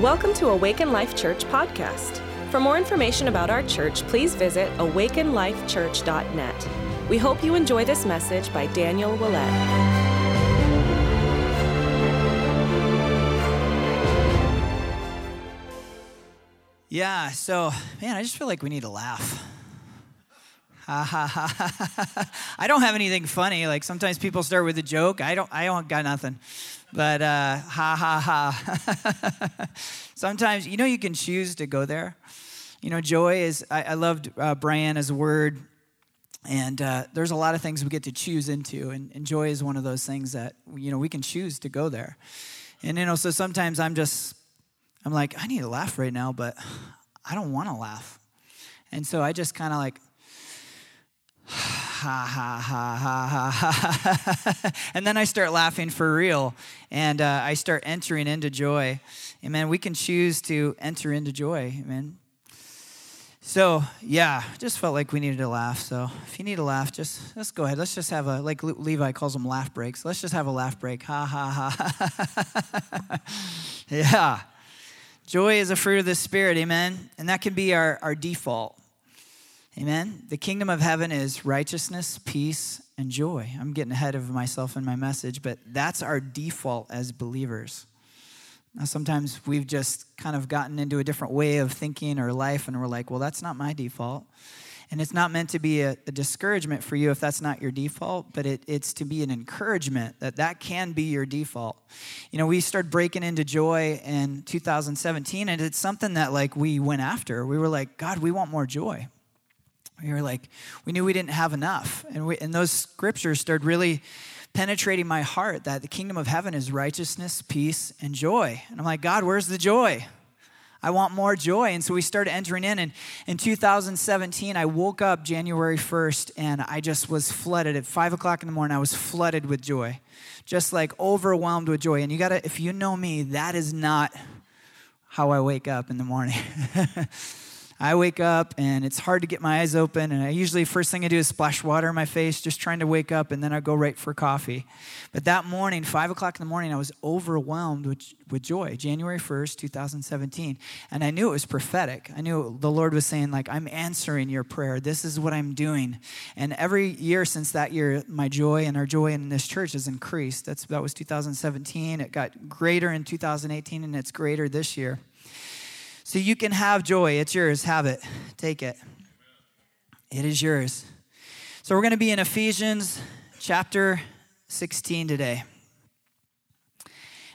Welcome to Awaken Life Church podcast. For more information about our church, please visit awakenlifechurch.net. We hope you enjoy this message by Daniel Willett. Yeah, so man, I just feel like we need to laugh. Ha ha ha. I don't have anything funny. Like sometimes people start with a joke. I don't I don't got nothing. But uh, ha ha ha. Sometimes, you know, you can choose to go there. You know, joy is, I, I loved uh, Brian as a word. And uh, there's a lot of things we get to choose into. And, and joy is one of those things that, you know, we can choose to go there. And, you know, so sometimes I'm just, I'm like, I need to laugh right now, but I don't want to laugh. And so I just kind of like, ha ha ha ha ha ha and then i start laughing for real and uh, i start entering into joy. Amen. We can choose to enter into joy. Amen. So yeah just felt like we needed to laugh. So if you need to laugh just let's go ahead. Let's just have a like levi calls them laugh breaks. Let's just have a laugh break. Ha ha ha. Yeah. Joy is a fruit of the spirit. Amen. And that can be our, our default Amen. The kingdom of heaven is righteousness, peace, and joy. I'm getting ahead of myself in my message, but that's our default as believers. Now, sometimes we've just kind of gotten into a different way of thinking or life, and we're like, well, that's not my default. And it's not meant to be a, a discouragement for you if that's not your default, but it, it's to be an encouragement that that can be your default. You know, we started breaking into joy in 2017, and it's something that like we went after. We were like, God, we want more joy. We were like, we knew we didn't have enough. And, we, and those scriptures started really penetrating my heart that the kingdom of heaven is righteousness, peace, and joy. And I'm like, God, where's the joy? I want more joy. And so we started entering in. And in 2017, I woke up January 1st and I just was flooded at five o'clock in the morning. I was flooded with joy, just like overwhelmed with joy. And you gotta, if you know me, that is not how I wake up in the morning. I wake up and it's hard to get my eyes open. And I usually, first thing I do is splash water in my face, just trying to wake up, and then I go right for coffee. But that morning, five o'clock in the morning, I was overwhelmed with, with joy, January 1st, 2017. And I knew it was prophetic. I knew the Lord was saying, like, I'm answering your prayer. This is what I'm doing. And every year since that year, my joy and our joy in this church has increased. That's, that was 2017. It got greater in 2018, and it's greater this year. So you can have joy. It's yours. Have it. Take it. It is yours. So we're going to be in Ephesians chapter 16 today.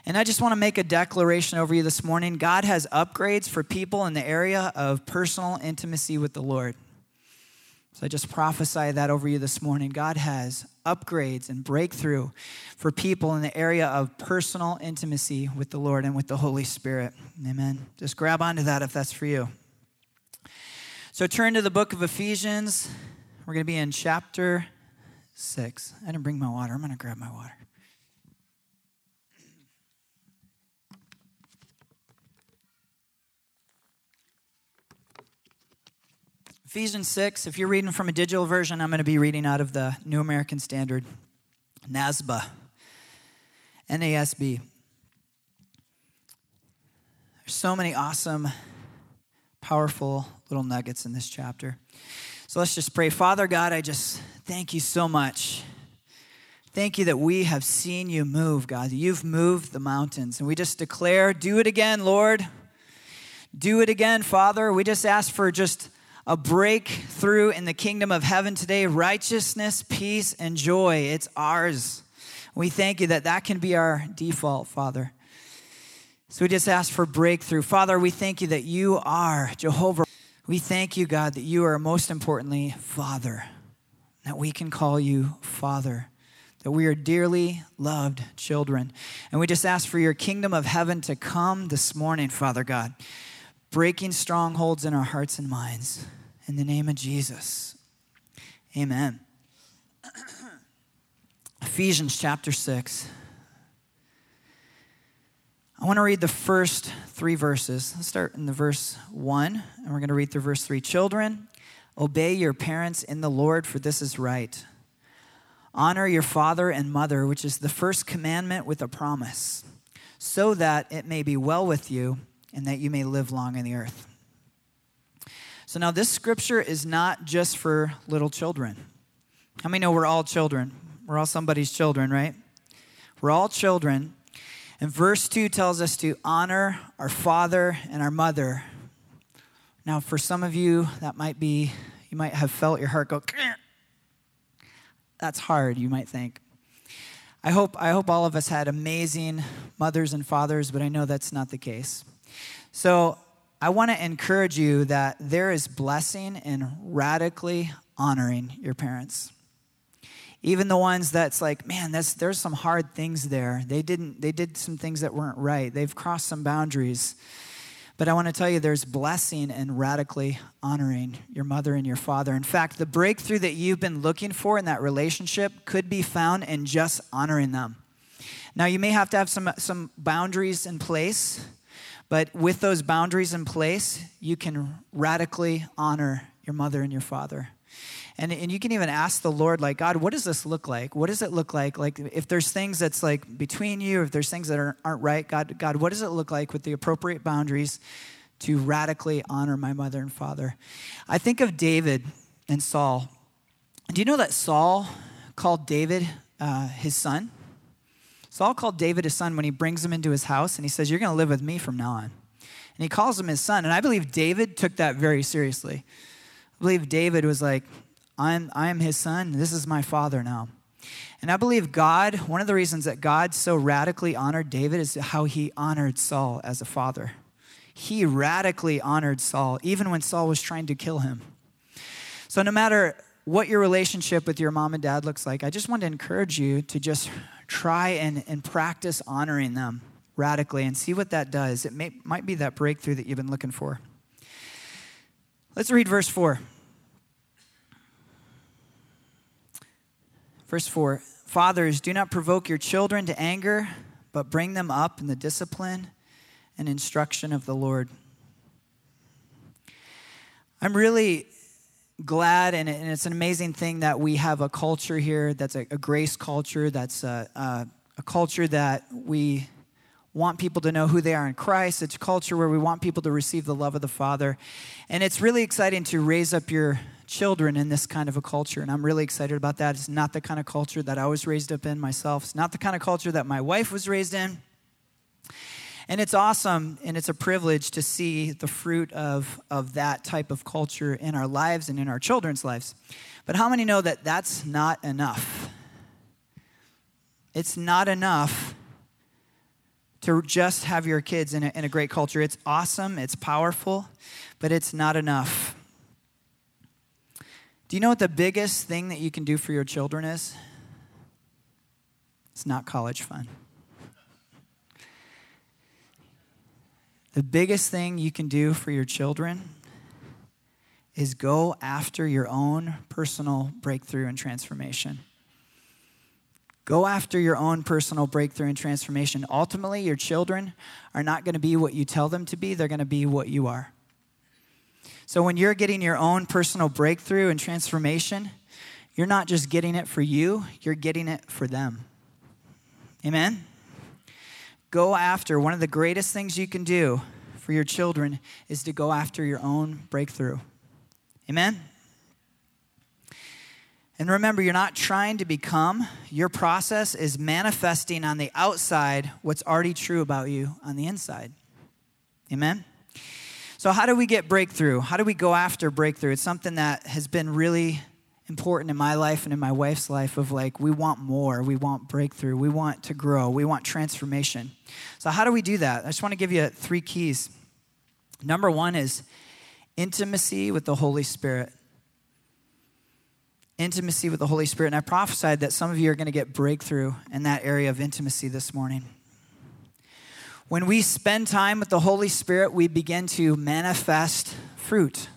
And I just want to make a declaration over you this morning. God has upgrades for people in the area of personal intimacy with the Lord. So I just prophesy that over you this morning. God has upgrades and breakthrough for people in the area of personal intimacy with the Lord and with the Holy Spirit. Amen. Just grab onto that if that's for you. So turn to the book of Ephesians. We're going to be in chapter 6. I didn't bring my water. I'm going to grab my water. Ephesians 6, if you're reading from a digital version, I'm going to be reading out of the New American Standard, NASB, NASB. There's so many awesome, powerful little nuggets in this chapter. So let's just pray. Father God, I just thank you so much. Thank you that we have seen you move, God. You've moved the mountains. And we just declare, do it again, Lord. Do it again, Father. We just ask for just a breakthrough in the kingdom of heaven today righteousness, peace, and joy. It's ours. We thank you that that can be our default, Father. So we just ask for breakthrough. Father, we thank you that you are Jehovah. We thank you, God, that you are most importantly Father, that we can call you Father, that we are dearly loved children. And we just ask for your kingdom of heaven to come this morning, Father God, breaking strongholds in our hearts and minds. In the name of Jesus. Amen. Ephesians chapter 6. I want to read the first three verses. Let's start in the verse 1, and we're going to read through verse 3. Children, obey your parents in the Lord, for this is right. Honor your father and mother, which is the first commandment with a promise, so that it may be well with you and that you may live long in the earth. So now this scripture is not just for little children. How many know we're all children? We're all somebody's children, right? We're all children. And verse 2 tells us to honor our father and our mother. Now, for some of you, that might be, you might have felt your heart go, that's hard, you might think. I hope, I hope all of us had amazing mothers and fathers, but I know that's not the case. So I want to encourage you that there is blessing in radically honoring your parents. Even the ones that's like, man, that's, there's some hard things there. They didn't, they did some things that weren't right. They've crossed some boundaries. But I want to tell you there's blessing in radically honoring your mother and your father. In fact, the breakthrough that you've been looking for in that relationship could be found in just honoring them. Now, you may have to have some, some boundaries in place, but with those boundaries in place, you can radically honor your mother and your father. And, and you can even ask the Lord, like, God, what does this look like? What does it look like? Like, if there's things that's like between you, if there's things that are, aren't right, God, God, what does it look like with the appropriate boundaries to radically honor my mother and father? I think of David and Saul. Do you know that Saul called David uh, his son? Saul called David his son when he brings him into his house and he says, You're going to live with me from now on. And he calls him his son. And I believe David took that very seriously. I believe David was like, I'm, I'm his son. This is my father now. And I believe God, one of the reasons that God so radically honored David is how he honored Saul as a father. He radically honored Saul, even when Saul was trying to kill him. So, no matter what your relationship with your mom and dad looks like, I just want to encourage you to just try and, and practice honoring them radically and see what that does. It may, might be that breakthrough that you've been looking for. Let's read verse 4. Verse 4 Fathers, do not provoke your children to anger, but bring them up in the discipline and instruction of the Lord. I'm really glad, and it's an amazing thing that we have a culture here that's a, grace culture, that's a, a, a culture that we want people to know who they are in Christ. It's a culture where we want people to receive the love of the Father. And it's really exciting to raise up your children in this kind of a culture. And I'm really excited about that. It's not the kind of culture that I was raised up in myself, it's not the kind of culture that my wife was raised in. And it's awesome and it's a privilege to see the fruit of, of that type of culture in our lives and in our children's lives. But how many know that that's not enough? It's not enough to just have your kids in a, in a great culture. It's awesome, it's powerful, but it's not enough. Do you know what the biggest thing that you can do for your children is? It's not college fun. The biggest thing you can do for your children is go after your own personal breakthrough and transformation. Go after your own personal breakthrough and transformation. Ultimately, your children are not going to be what you tell them to be, they're going to be what you are. So when you're getting your own personal breakthrough and transformation, you're not just getting it for you, you're getting it for them. Amen? Go after one of the greatest things you can do for your children is to go after your own breakthrough. Amen? And remember, you're not trying to become, your process is manifesting on the outside what's already true about you on the inside. Amen? So, how do we get breakthrough? How do we go after breakthrough? It's something that has been really important in my life and in my wife's life of like, we want more, we want breakthrough, we want to grow, we want transformation. So, how do we do that? I just want to give you three keys. Number one is intimacy with the Holy Spirit. Intimacy with the Holy Spirit. And I prophesied that some of you are going to get breakthrough in that area of intimacy this morning. When we spend time with the Holy Spirit, we begin to manifest fruit.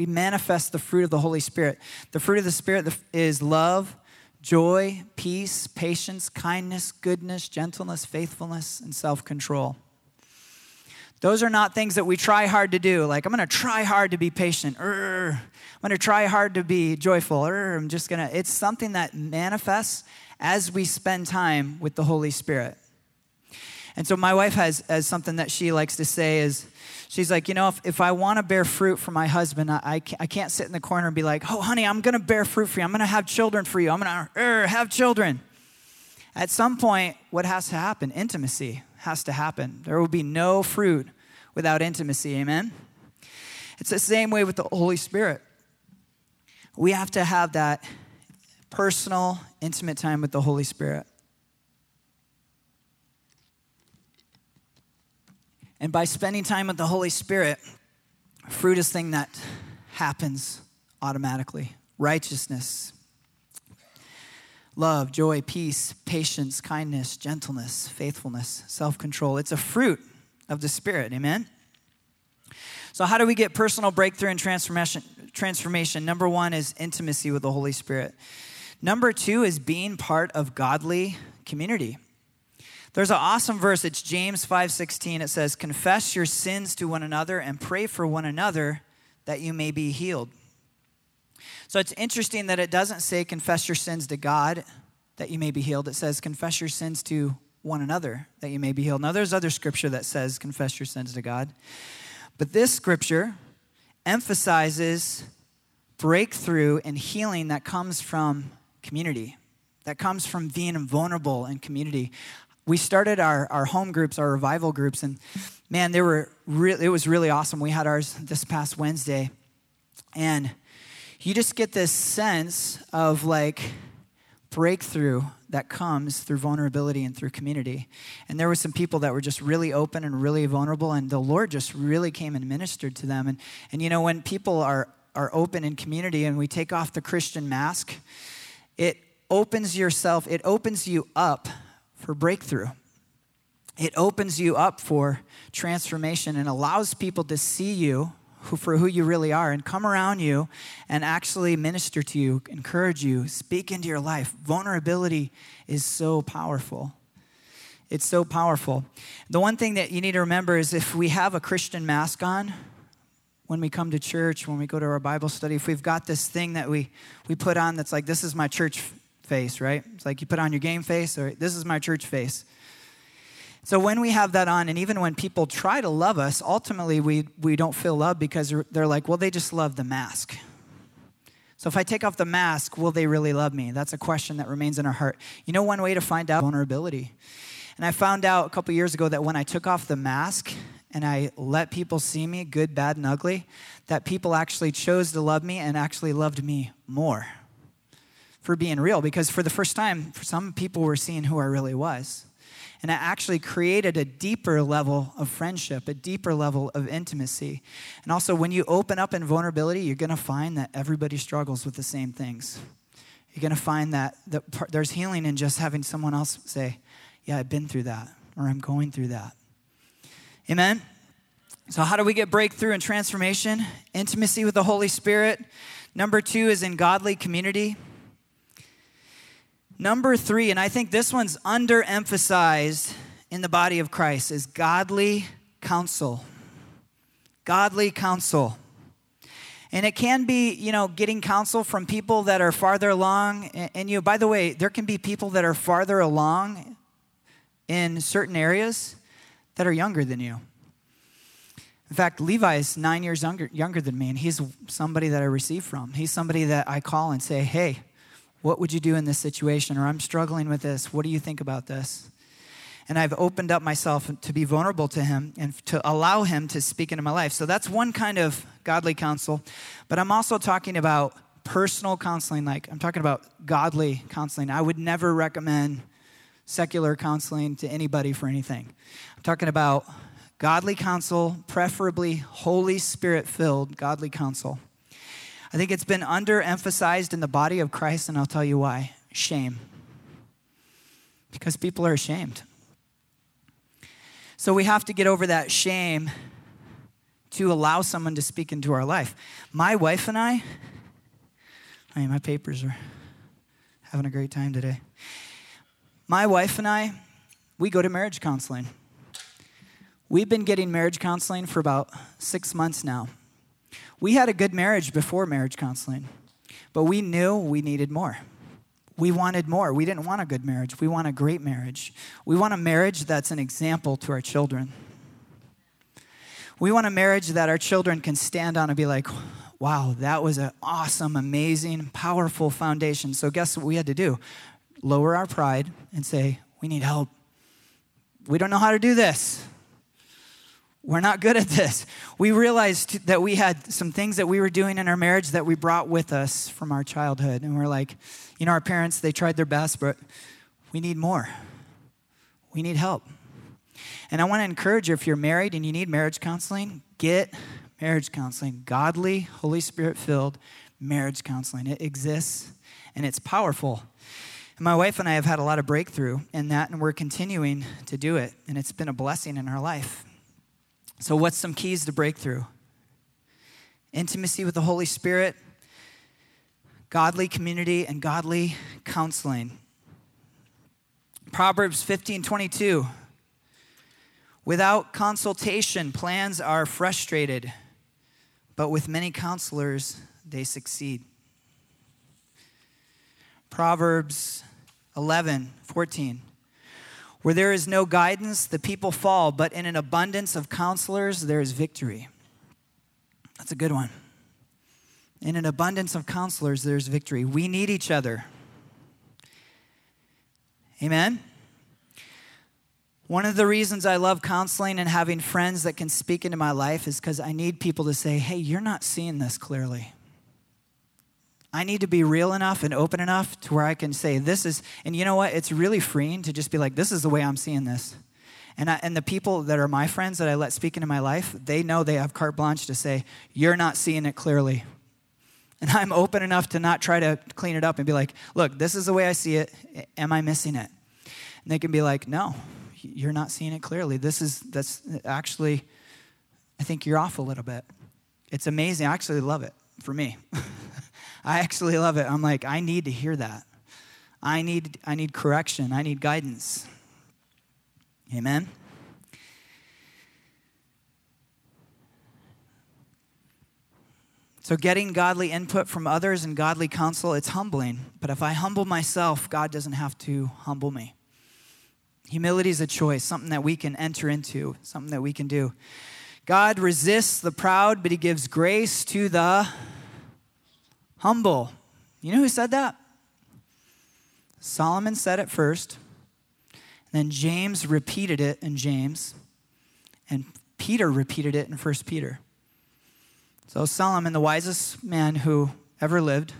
We manifest the fruit of the Holy Spirit. The fruit of the Spirit is love, joy, peace, patience, kindness, goodness, gentleness, faithfulness, and self control. Those are not things that we try hard to do. Like, I'm going to try hard to be patient. Urgh. I'm going to try hard to be joyful. Urgh. I'm just going to, it's something that manifests as we spend time with the Holy Spirit. And so my wife has, has something that she likes to say is, she's like, you know, if, if I want to bear fruit for my husband, I, I, can't, sit in the corner and be like, oh, honey, I'm going to bear fruit for you. I'm going to have children for you. I'm going to er, have children. At some point, what has to happen? Intimacy has to happen. There will be no fruit without intimacy. Amen? It's the same way with the Holy Spirit. We have to have that personal, intimate time with the Holy Spirit. And by spending time with the Holy Spirit, fruit is thing that happens automatically. Righteousness, love, joy, peace, patience, kindness, gentleness, faithfulness, self-control. It's a fruit of the Spirit. Amen. So how do we get personal breakthrough and transformation? Transformation. Number 1 is intimacy with the Holy Spirit. Number 2 is being part of godly community. There's an awesome verse. It's James 5:16. It says, "Confess your sins to one another and pray for one another that you may be healed." So it's interesting that it doesn't say confess your sins to God that you may be healed. It says confess your sins to one another that you may be healed. Now there's other scripture that says confess your sins to God. But this scripture emphasizes breakthrough and healing that comes from community, that comes from being vulnerable in community we started our, our home groups, our revival groups, and man, they were really, it was really awesome. We had ours this past Wednesday, and you just get this sense of like breakthrough that comes through vulnerability and through community. And there were some people that were just really open and really vulnerable, and the Lord just really came and ministered to them. And, and you know, when people are, are open in community and we take off the Christian mask, it opens yourself, it opens you up for breakthrough. It opens you up for transformation and allows people to see you who, for who you really are and come around you and actually minister to you, encourage you, speak into your life. Vulnerability is so powerful. It's so powerful. The one thing that you need to remember is if we have a Christian mask on, when we come to church, when we go to our Bible study, if we've got this thing that we, we put on that's like, this is my church face, right? It's like you put on your game face, or this is my church face. So when we have that on, and even when people try to love us, ultimately we, we don't feel love because they're like, well, they just love the mask. So if I take off the mask, will they really love me? That's a question that remains in our heart. You know, one way to find out vulnerability. And I found out a couple years ago that when I took off the mask and I let people see me, good, bad, and ugly, that people actually chose to love me and actually loved me more for being real because for the first time, some people were seeing who I really was. And it actually created a deeper level of friendship, a deeper level of intimacy. And also, when you open up in vulnerability, you're going to find that everybody struggles with the same things. You're going to find that, that there's healing in just having someone else say, Yeah, I've been through that, or I'm going through that. Amen? So, how do we get breakthrough and transformation? Intimacy with the Holy Spirit. Number two is in godly community. Number three, and I think this one's underemphasized in the body of Christ, is godly counsel. Godly counsel. And it can be, you know, getting counsel from people that are farther along. And, you know, by the way, there can be people that are farther along in certain areas that are younger than you. In fact, Levi is nine years younger, younger than me, and he's somebody that I receive from. He's somebody that I call and say, hey, what would you do in this situation? Or I'm struggling with this. What do you think about this? And I've opened up myself to be vulnerable to him and to allow him to speak into my life. So that's one kind of godly counsel. But I'm also talking about personal counseling, like I'm talking about godly counseling. I would never recommend secular counseling to anybody for anything. I'm talking about godly counsel, preferably Holy Spirit filled godly counsel. I think it's been underemphasized in the body of Christ, and I'll tell you why shame. Because people are ashamed. So we have to get over that shame to allow someone to speak into our life. My wife and I, I mean, my papers are having a great time today. My wife and I, we go to marriage counseling. We've been getting marriage counseling for about six months now. We had a good marriage before marriage counseling, but we knew we needed more. we wanted more. We didn't want a good marriage. We want a great marriage. We want a marriage that's an example to our children. We want a marriage that our children can stand on and be like, wow, that was an awesome, amazing, powerful foundation. So, guess what we had to do? Lower our pride and say, we need help. We don't know how to do this. We're not good at this. We realized that we had some things that we were doing in our marriage that we brought with us from our childhood. And we're like, you know, our parents, they tried their best, but we need more. We need help. And I want to encourage you if you're married and you need marriage counseling, get marriage counseling. Godly, Holy Spirit filled marriage counseling. It exists and it's powerful. And my wife and I have had a lot of breakthrough in that, and we're continuing to do it. And it's been a blessing in our life. So, what's some keys to breakthrough? Intimacy with the Holy Spirit, godly community, and godly counseling. Proverbs 15 22. Without consultation, plans are frustrated, but with many counselors, they succeed. Proverbs 11 14. Where there is no guidance, the people fall, but in an abundance of counselors, there is victory. That's a good one. In an abundance of counselors, there's victory. We need each other. Amen? One of the reasons I love counseling and having friends that can speak into my life is because I need people to say, hey, you're not seeing this clearly. I need to be real enough and open enough to where I can say, this is, and you know what? It's really freeing to just be like, this is the way I'm seeing this. And, I, and the people that are my friends that I let speak into my life, they know they have carte blanche to say, you're not seeing it clearly. And I'm open enough to not try to clean it up and be like, look, this is the way I see it. Am I missing it? And they can be like, no, you're not seeing it clearly. This is, that's actually, I think you're off a little bit. It's amazing. I actually love it for me. I actually love it. I'm like, I need to hear that. I need, I need correction. I need guidance. Amen. So, getting godly input from others and godly counsel, it's humbling. But if I humble myself, God doesn't have to humble me. Humility is a choice, something that we can enter into, something that we can do. God resists the proud, but he gives grace to the humble. You know who said that? Solomon said it first. Then James repeated it in James. And Peter repeated it in 1 Peter. So Solomon, the wisest man who ever lived,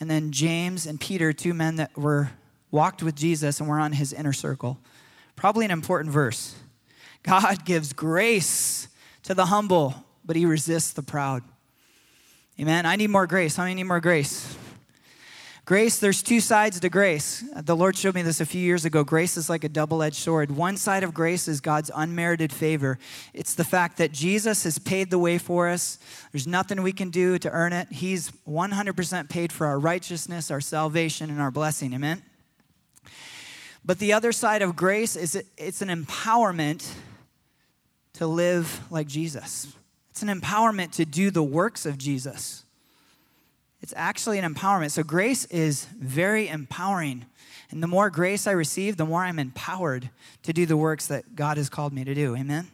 and then James and Peter, two men that were walked with Jesus and were on his inner circle. Probably an important verse. God gives grace to the humble, but he resists the proud. Amen. I need more grace. How many need more grace? Grace, there's two sides to grace. The Lord showed me this a few years ago. Grace is like a double edged sword. One side of grace is God's unmerited favor. It's the fact that Jesus has paid the way for us. There's nothing we can do to earn it. He's 100% paid for our righteousness, our salvation, and our blessing. Amen? But the other side of grace is it's an empowerment to live like Jesus. It's an empowerment to do the works of Jesus. It's actually an empowerment. So, grace is very empowering. And the more grace I receive, the more I'm empowered to do the works that God has called me to do. Amen?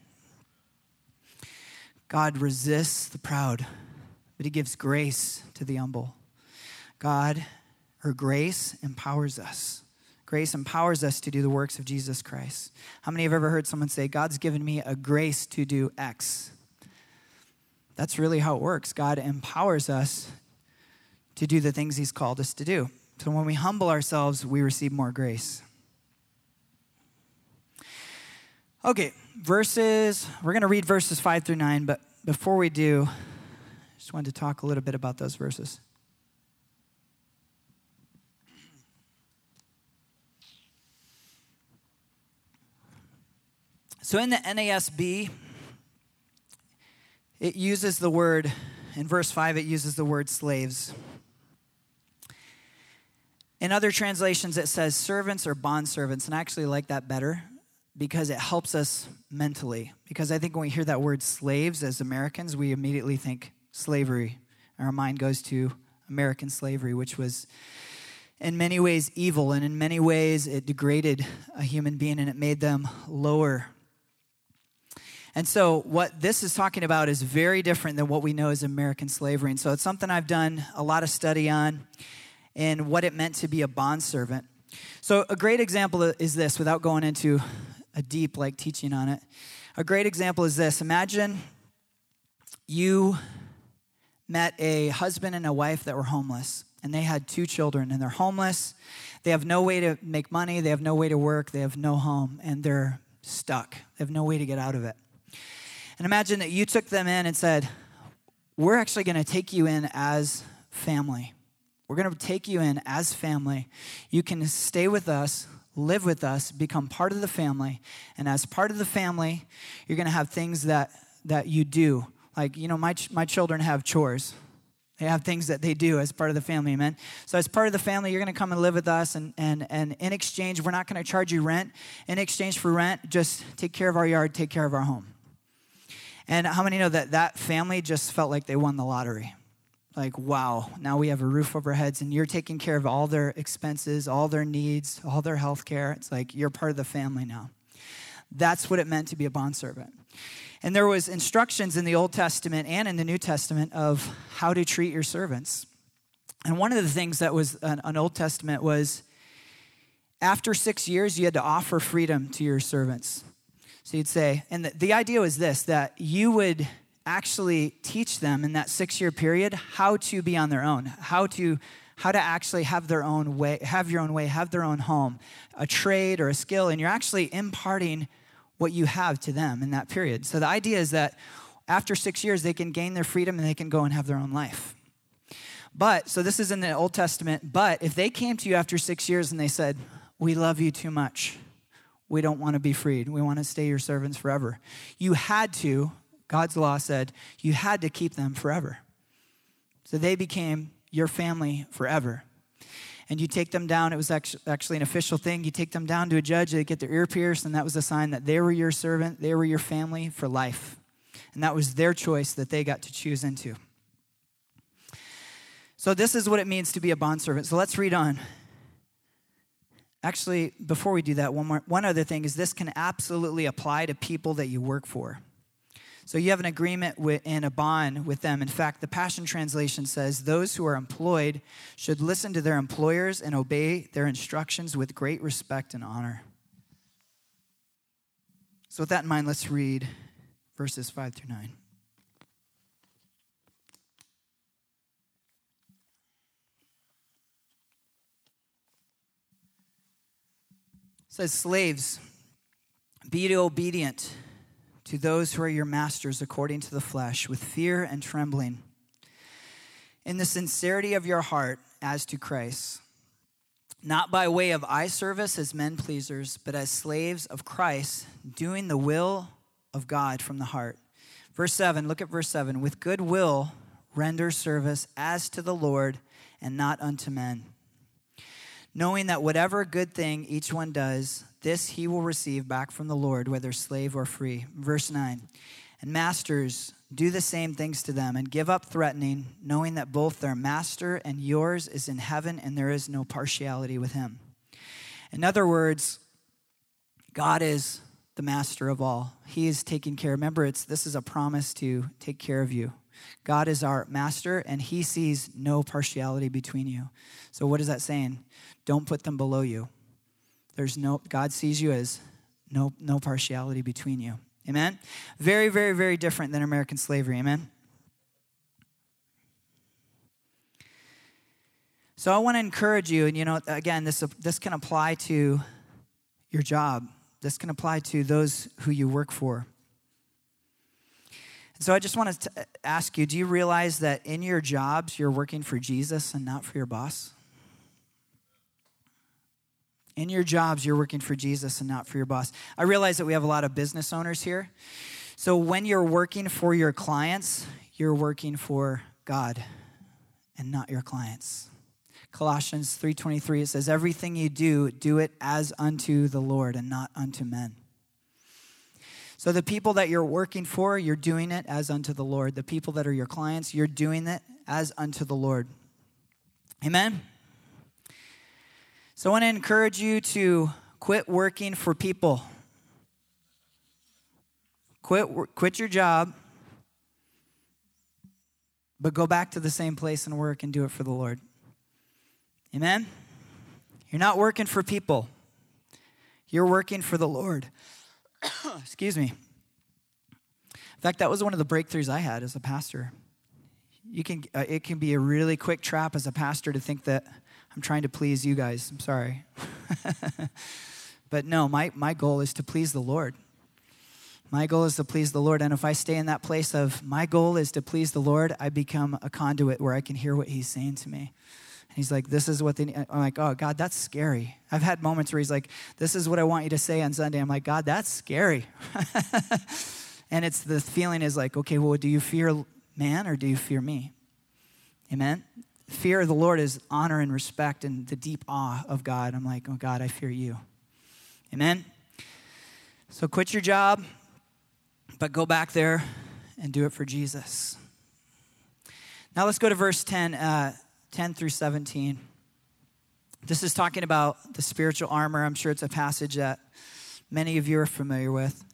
God resists the proud, but He gives grace to the humble. God, or grace, empowers us. Grace empowers us to do the works of Jesus Christ. How many have ever heard someone say, God's given me a grace to do X? That's really how it works. God empowers us to do the things He's called us to do. So when we humble ourselves, we receive more grace. Okay, verses, we're going to read verses 5 through 9, but before we do, I just wanted to talk a little bit about those verses. So in the NASB, it uses the word, in verse 5, it uses the word slaves. In other translations, it says servants or bondservants, and I actually like that better because it helps us mentally. Because I think when we hear that word slaves as Americans, we immediately think slavery. Our mind goes to American slavery, which was in many ways evil, and in many ways it degraded a human being and it made them lower. And so, what this is talking about is very different than what we know as American slavery. And so, it's something I've done a lot of study on and what it meant to be a bondservant. So, a great example is this without going into a deep like teaching on it. A great example is this Imagine you met a husband and a wife that were homeless, and they had two children, and they're homeless. They have no way to make money, they have no way to work, they have no home, and they're stuck. They have no way to get out of it. And imagine that you took them in and said, We're actually going to take you in as family. We're going to take you in as family. You can stay with us, live with us, become part of the family. And as part of the family, you're going to have things that, that you do. Like, you know, my, my children have chores. They have things that they do as part of the family, amen? So, as part of the family, you're going to come and live with us. And, and, and in exchange, we're not going to charge you rent. In exchange for rent, just take care of our yard, take care of our home. And how many know that that family just felt like they won the lottery? Like, wow, now we have a roof over our heads and you're taking care of all their expenses, all their needs, all their health care. It's like you're part of the family now. That's what it meant to be a bondservant. And there was instructions in the Old Testament and in the New Testament of how to treat your servants. And one of the things that was an, an Old Testament was after six years, you had to offer freedom to your servants. So you'd say, and the, the idea was this that you would actually teach them in that six year period how to be on their own, how to how to actually have their own way, have your own way, have their own home, a trade or a skill, and you're actually imparting what you have to them in that period. So the idea is that after six years, they can gain their freedom and they can go and have their own life. But, so this is in the Old Testament, but if they came to you after six years and they said, We love you too much, we don't want to be freed. We want to stay your servants forever. You had to, God's law said, you had to keep them forever. So they became your family forever. And you take them down, it was actually an official thing. You take them down to a judge, they get their ear pierced, and that was a sign that they were your servant, they were your family for life. And that was their choice that they got to choose into. So, this is what it means to be a bondservant. So, let's read on. Actually, before we do that, one, more, one other thing is this can absolutely apply to people that you work for. So you have an agreement with, and a bond with them. In fact, the Passion Translation says those who are employed should listen to their employers and obey their instructions with great respect and honor. So, with that in mind, let's read verses 5 through 9. Says, Slaves, be obedient to those who are your masters according to the flesh, with fear and trembling, in the sincerity of your heart as to Christ, not by way of eye service as men pleasers, but as slaves of Christ, doing the will of God from the heart. Verse 7, look at verse 7. With good will, render service as to the Lord and not unto men knowing that whatever good thing each one does, this he will receive back from the Lord, whether slave or free. Verse 9 And masters, do the same things to them, and give up threatening, knowing that both their master and yours is in heaven, and there is no partiality with him. In other words, God is the master of all. He is taking care. Remember, it's this is a promise to take care of you. God is our master, and he sees no partiality between you. So, what is that saying? Don't put them below you. There's no, God sees you as no, no partiality between you. Amen? Very, very, very different than American slavery. Amen? So I want to encourage you, and you know, again, this, this can apply to your job. This can apply to those who you work for. So I just want to ask you do you realize that in your jobs you're working for Jesus and not for your boss? In your jobs, you're working for Jesus and not for your boss. I realize that we have a lot of business owners here. So when you're working for your clients, you're working for God and not your clients. Colossians 3:23 it says everything you do do it as unto the Lord and not unto men. So the people that you're working for, you're doing it as unto the Lord. The people that are your clients, you're doing it as unto the Lord. Amen. So I want to encourage you to quit working for people. Quit, quit your job, but go back to the same place and work and do it for the Lord. Amen? You're not working for people, you're working for the Lord. Excuse me. In fact, that was one of the breakthroughs I had as a pastor. You can, uh, it can be a really quick trap as a pastor to think that I'm trying to please you guys. I'm sorry. but no, my, my goal is to please the Lord. My goal is to please the Lord. And if I stay in that place of my goal is to please the Lord, I become a conduit where I can hear what He's saying to me. And He's like, This is what they need. I'm like, Oh, God, that's scary. I've had moments where He's like, This is what I want you to say on Sunday. I'm like, God, that's scary. and it's the feeling is like, Okay, well, do you fear man or do you fear me? Amen? Fear of the Lord is honor and respect and the deep awe of God. I'm like, Oh, God, I fear you. Amen? So quit your job, but go back there and do it for Jesus. Now let's go to verse 10, uh, 10 through 17. This is talking about the spiritual armor. I'm sure it's a passage that many of you are familiar with.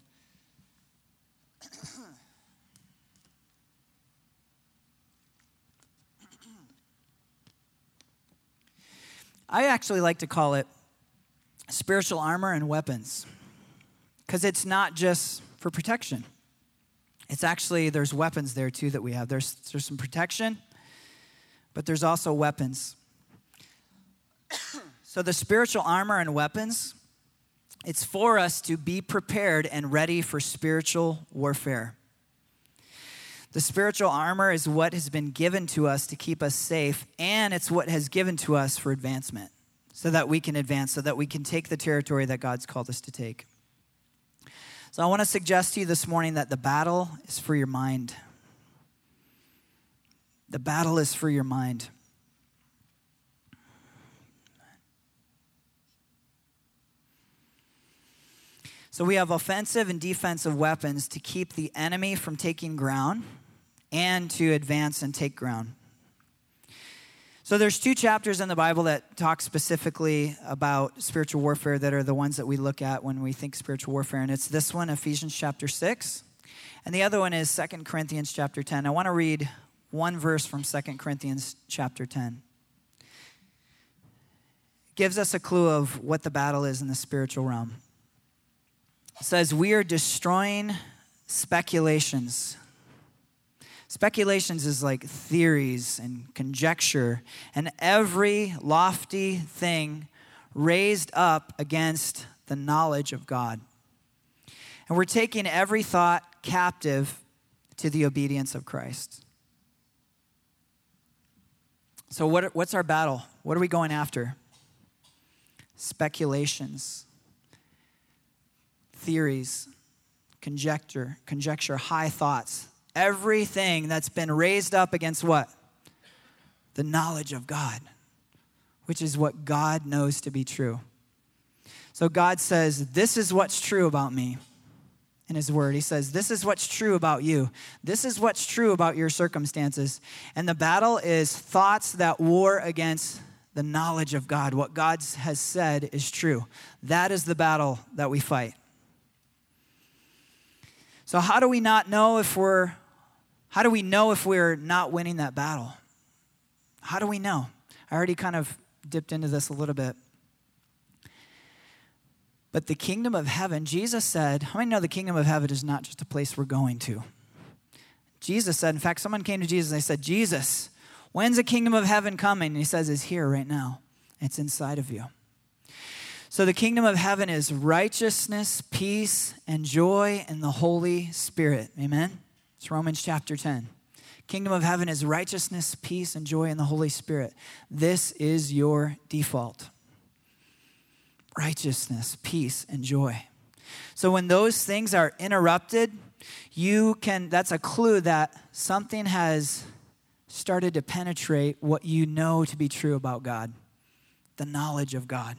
I actually like to call it spiritual armor and weapons because it's not just for protection. It's actually, there's weapons there too that we have. There's, there's some protection, but there's also weapons. so the spiritual armor and weapons, it's for us to be prepared and ready for spiritual warfare. The spiritual armor is what has been given to us to keep us safe, and it's what has given to us for advancement so that we can advance, so that we can take the territory that God's called us to take. So I want to suggest to you this morning that the battle is for your mind. The battle is for your mind. So we have offensive and defensive weapons to keep the enemy from taking ground and to advance and take ground. So there's two chapters in the Bible that talk specifically about spiritual warfare that are the ones that we look at when we think spiritual warfare and it's this one Ephesians chapter 6 and the other one is Second Corinthians chapter 10. I want to read one verse from Second Corinthians chapter 10. It gives us a clue of what the battle is in the spiritual realm. It says we are destroying speculations Speculations is like theories and conjecture and every lofty thing raised up against the knowledge of God. And we're taking every thought captive to the obedience of Christ. So, what, what's our battle? What are we going after? Speculations, theories, conjecture, conjecture, high thoughts everything that's been raised up against what? The knowledge of God, which is what God knows to be true. So God says, This is what's true about me in His Word. He says, This is what's true about you. This is what's true about your circumstances. And the battle is thoughts that war against the knowledge of God. What God has said is true. That is the battle that we fight. So, how do we not know if we're how do we know if we're not winning that battle? How do we know? I already kind of dipped into this a little bit. But the kingdom of heaven, Jesus said, how many know the kingdom of heaven is not just a place we're going to? Jesus said, in fact, someone came to Jesus and they said, Jesus, when's the kingdom of heaven coming? And he says, it's here right now. It's inside of you. So the kingdom of heaven is righteousness, peace, and joy in the Holy Spirit. Amen? It's Romans chapter 10. Kingdom of heaven is righteousness, peace, and joy in the Holy Spirit. This is your default righteousness, peace, and joy. So when those things are interrupted, you can, that's a clue that something has started to penetrate what you know to be true about God the knowledge of God.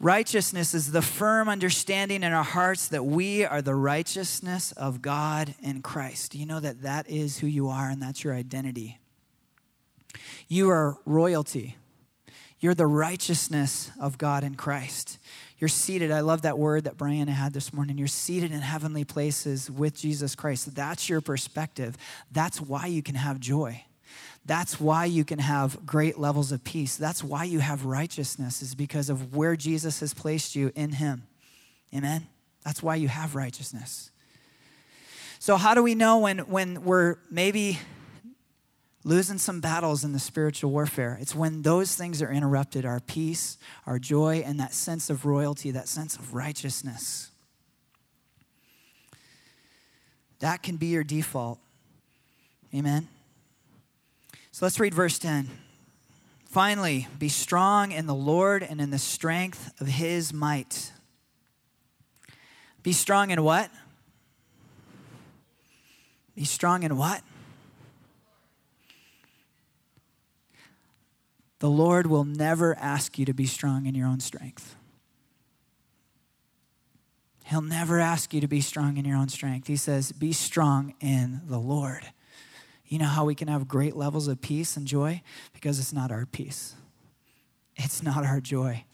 Righteousness is the firm understanding in our hearts that we are the righteousness of God in Christ. Do you know that that is who you are and that's your identity? You are royalty. You're the righteousness of God in Christ. You're seated. I love that word that Brian had this morning. You're seated in heavenly places with Jesus Christ. That's your perspective. That's why you can have joy. That's why you can have great levels of peace. That's why you have righteousness, is because of where Jesus has placed you in Him. Amen? That's why you have righteousness. So, how do we know when, when we're maybe losing some battles in the spiritual warfare? It's when those things are interrupted our peace, our joy, and that sense of royalty, that sense of righteousness. That can be your default. Amen. So let's read verse 10. Finally, be strong in the Lord and in the strength of his might. Be strong in what? Be strong in what? The Lord will never ask you to be strong in your own strength. He'll never ask you to be strong in your own strength. He says, Be strong in the Lord. You know how we can have great levels of peace and joy? Because it's not our peace, it's not our joy.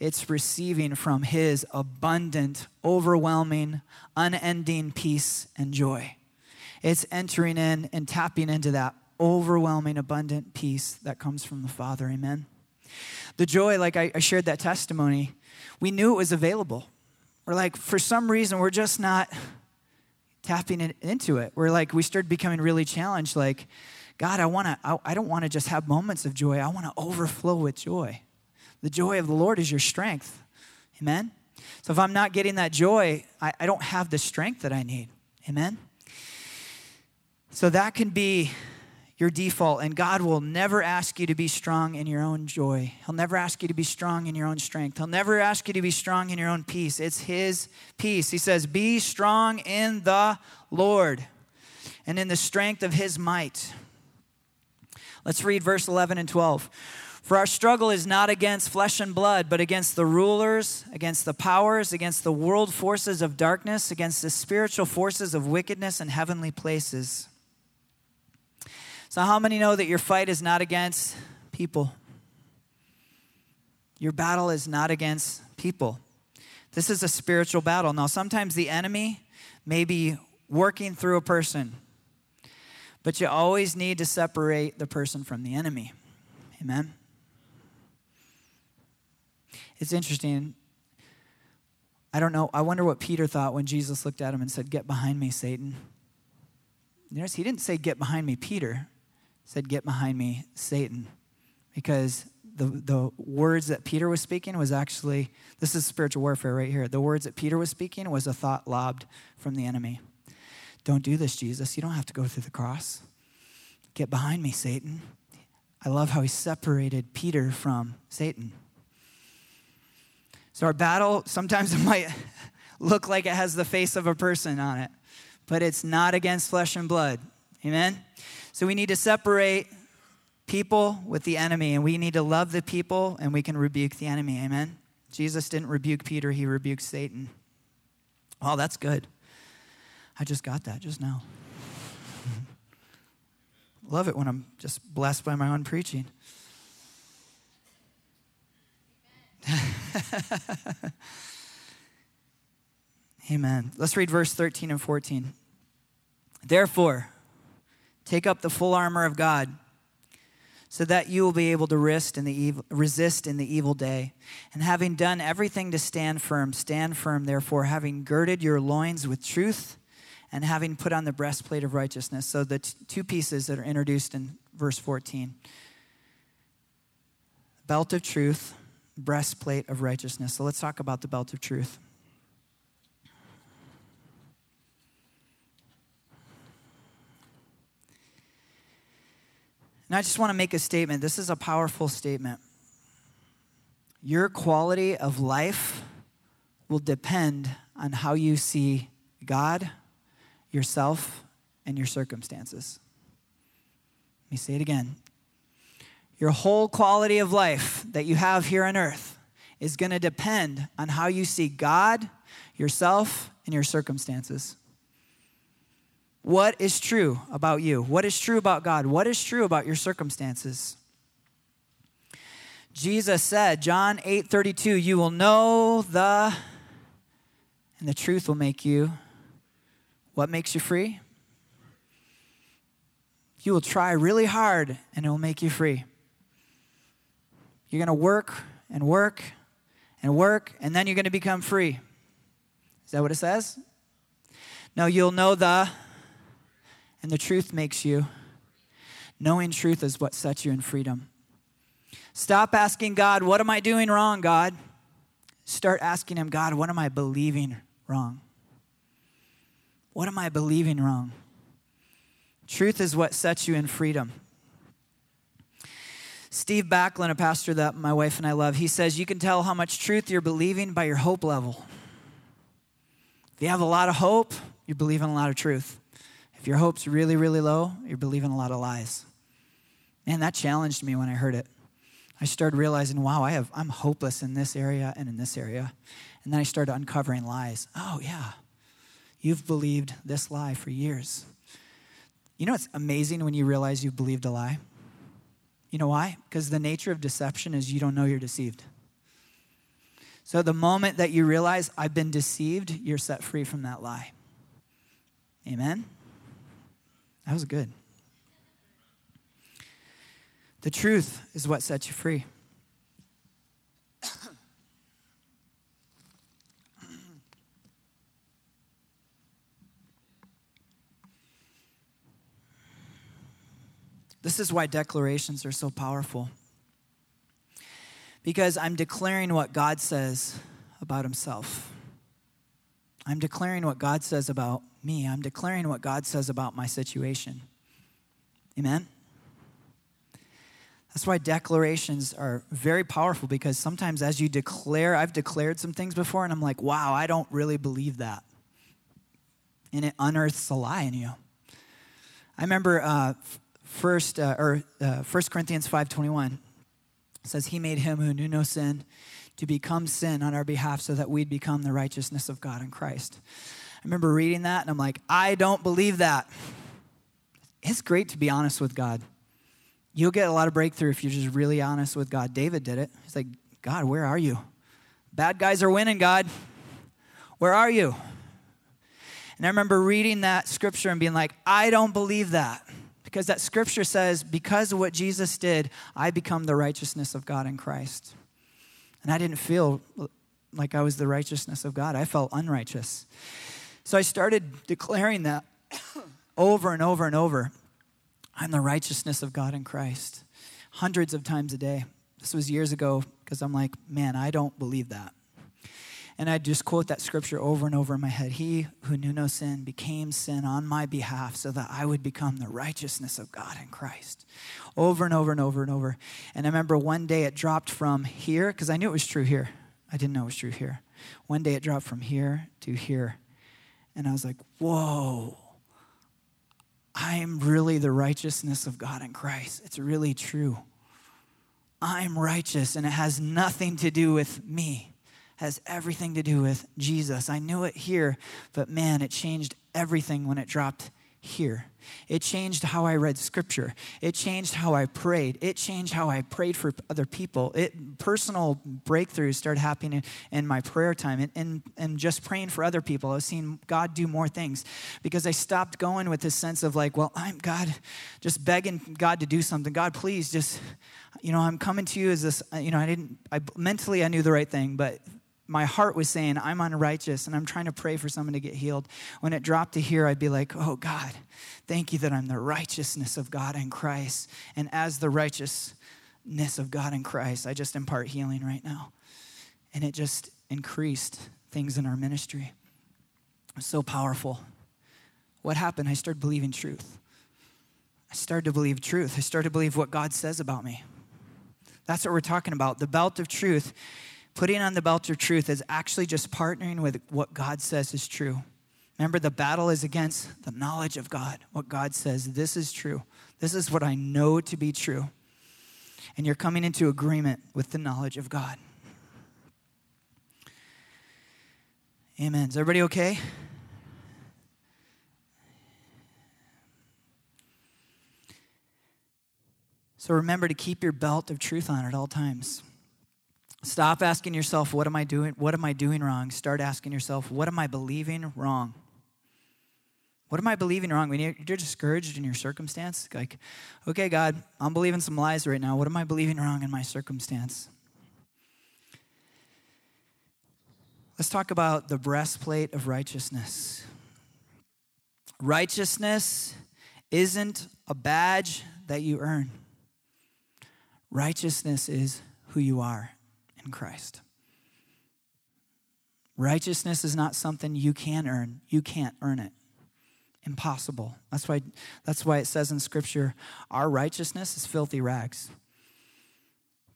It's receiving from His abundant, overwhelming, unending peace and joy. It's entering in and tapping into that overwhelming, abundant peace that comes from the Father. Amen. The joy, like I, shared that testimony, we knew it was available. We're like, for some reason, we're just not tapping into it. We're like, we started becoming really challenged. Like, God, I want to. I, I don't want to just have moments of joy. I want to overflow with joy. The joy of the Lord is your strength. Amen. So if I'm not getting that joy, I, I don't have the strength that I need. Amen. So that can be your default, and God will never ask you to be strong in your own joy. He'll never ask you to be strong in your own strength. He'll never ask you to be strong in your own peace. It's His peace. He says, Be strong in the Lord and in the strength of His might. Let's read verse 11 and 12. For our struggle is not against flesh and blood, but against the rulers, against the powers, against the world forces of darkness, against the spiritual forces of wickedness in heavenly places. So, how many know that your fight is not against people? Your battle is not against people. This is a spiritual battle. Now, sometimes the enemy may be working through a person, but you always need to separate the person from the enemy. Amen? It's interesting. I don't know. I wonder what Peter thought when Jesus looked at him and said, Get behind me, Satan. Notice he didn't say, Get behind me, Peter said, Get behind me, Satan. Because the, the words that Peter was speaking was actually, this is spiritual warfare right here. The words that Peter was speaking was a thought lobbed from the enemy. Don't do this, Jesus. You don't have to go through the cross. Get behind me, Satan. I love how he separated Peter from Satan. So, our battle, sometimes it might look like it has the face of a person on it, but it's not against flesh and blood. Amen? So we need to separate people with the enemy, and we need to love the people, and we can rebuke the enemy. Amen? Jesus didn't rebuke Peter, he rebuked Satan. Oh, that's good. I just got that just now. Love it when I'm just blessed by my own preaching. Amen. Let's read verse 13 and 14. Therefore, Take up the full armor of God so that you will be able to resist in the evil, resist in the evil day. And having done everything to stand firm, stand firm, therefore, having girded your loins with truth and having put on the breastplate of righteousness. So, the t- two pieces that are introduced in verse 14 belt of truth, breastplate of righteousness. So, let's talk about the belt of truth. And I just want to make a statement. This is a powerful statement. Your quality of life will depend on how you see God, yourself, and your circumstances. Let me say it again. Your whole quality of life that you have here on earth is going to depend on how you see God, yourself, and your circumstances. What is true about you? What is true about God? What is true about your circumstances? Jesus said, John 8 32, you will know the, and the truth will make you. What makes you free? You will try really hard and it will make you free. You're going to work and work and work, and then you're going to become free. Is that what it says? No, you'll know the, and the truth makes you. Knowing truth is what sets you in freedom. Stop asking God, What am I doing wrong, God? Start asking Him, God, what am I believing wrong? What am I believing wrong? Truth is what sets you in freedom. Steve Backlund, a pastor that my wife and I love, he says, You can tell how much truth you're believing by your hope level. If you have a lot of hope, you're believing a lot of truth. If your hope's really, really low, you're believing a lot of lies. Man, that challenged me when I heard it. I started realizing, wow, I have, I'm hopeless in this area and in this area. And then I started uncovering lies. Oh, yeah, you've believed this lie for years. You know what's amazing when you realize you've believed a lie? You know why? Because the nature of deception is you don't know you're deceived. So the moment that you realize I've been deceived, you're set free from that lie. Amen? That was good. The truth is what sets you free. This is why declarations are so powerful. Because I'm declaring what God says about Himself. I'm declaring what God says about me. I'm declaring what God says about my situation. Amen? That's why declarations are very powerful because sometimes as you declare, I've declared some things before and I'm like, wow, I don't really believe that. And it unearths a lie in you. I remember uh, first uh, or uh, 1 Corinthians 5:21 says he made him who knew no sin to become sin on our behalf so that we'd become the righteousness of God in Christ. I remember reading that and I'm like, I don't believe that. It's great to be honest with God. You'll get a lot of breakthrough if you're just really honest with God. David did it. He's like, God, where are you? Bad guys are winning, God. Where are you? And I remember reading that scripture and being like, I don't believe that. Because that scripture says, because of what Jesus did, I become the righteousness of God in Christ. And I didn't feel like I was the righteousness of God, I felt unrighteous. So I started declaring that over and over and over. I'm the righteousness of God in Christ. Hundreds of times a day. This was years ago because I'm like, man, I don't believe that. And I just quote that scripture over and over in my head. He who knew no sin became sin on my behalf so that I would become the righteousness of God in Christ. Over and over and over and over. And I remember one day it dropped from here, because I knew it was true here. I didn't know it was true here. One day it dropped from here to here. And I was like, whoa. I am really the righteousness of God in Christ. It's really true. I'm righteous, and it has nothing to do with me has everything to do with Jesus. I knew it here, but man, it changed everything when it dropped here. It changed how I read scripture. It changed how I prayed. It changed how I prayed for other people. It personal breakthroughs started happening in, my prayer time and, and, and just praying for other people. I was seeing God do more things because I stopped going with this sense of like, well, I'm God, just begging God to do something. God, please just, you know, I'm coming to you as this, you know, I didn't, I mentally I knew the right thing, but my heart was saying, I'm unrighteous and I'm trying to pray for someone to get healed. When it dropped to here, I'd be like, oh God, thank you that I'm the righteousness of God in Christ. And as the righteousness of God in Christ, I just impart healing right now. And it just increased things in our ministry. It was so powerful. What happened? I started believing truth. I started to believe truth. I started to believe what God says about me. That's what we're talking about. The belt of truth Putting on the belt of truth is actually just partnering with what God says is true. Remember, the battle is against the knowledge of God, what God says, this is true. This is what I know to be true. And you're coming into agreement with the knowledge of God. Amen. Is everybody okay? So remember to keep your belt of truth on at all times. Stop asking yourself, what am I doing? What am I doing wrong? Start asking yourself, what am I believing wrong? What am I believing wrong? When you're discouraged in your circumstance, like, okay, God, I'm believing some lies right now. What am I believing wrong in my circumstance? Let's talk about the breastplate of righteousness. Righteousness isn't a badge that you earn, righteousness is who you are in Christ. Righteousness is not something you can earn, you can't earn it. Impossible. That's why, that's why it says in Scripture, our righteousness is filthy rags.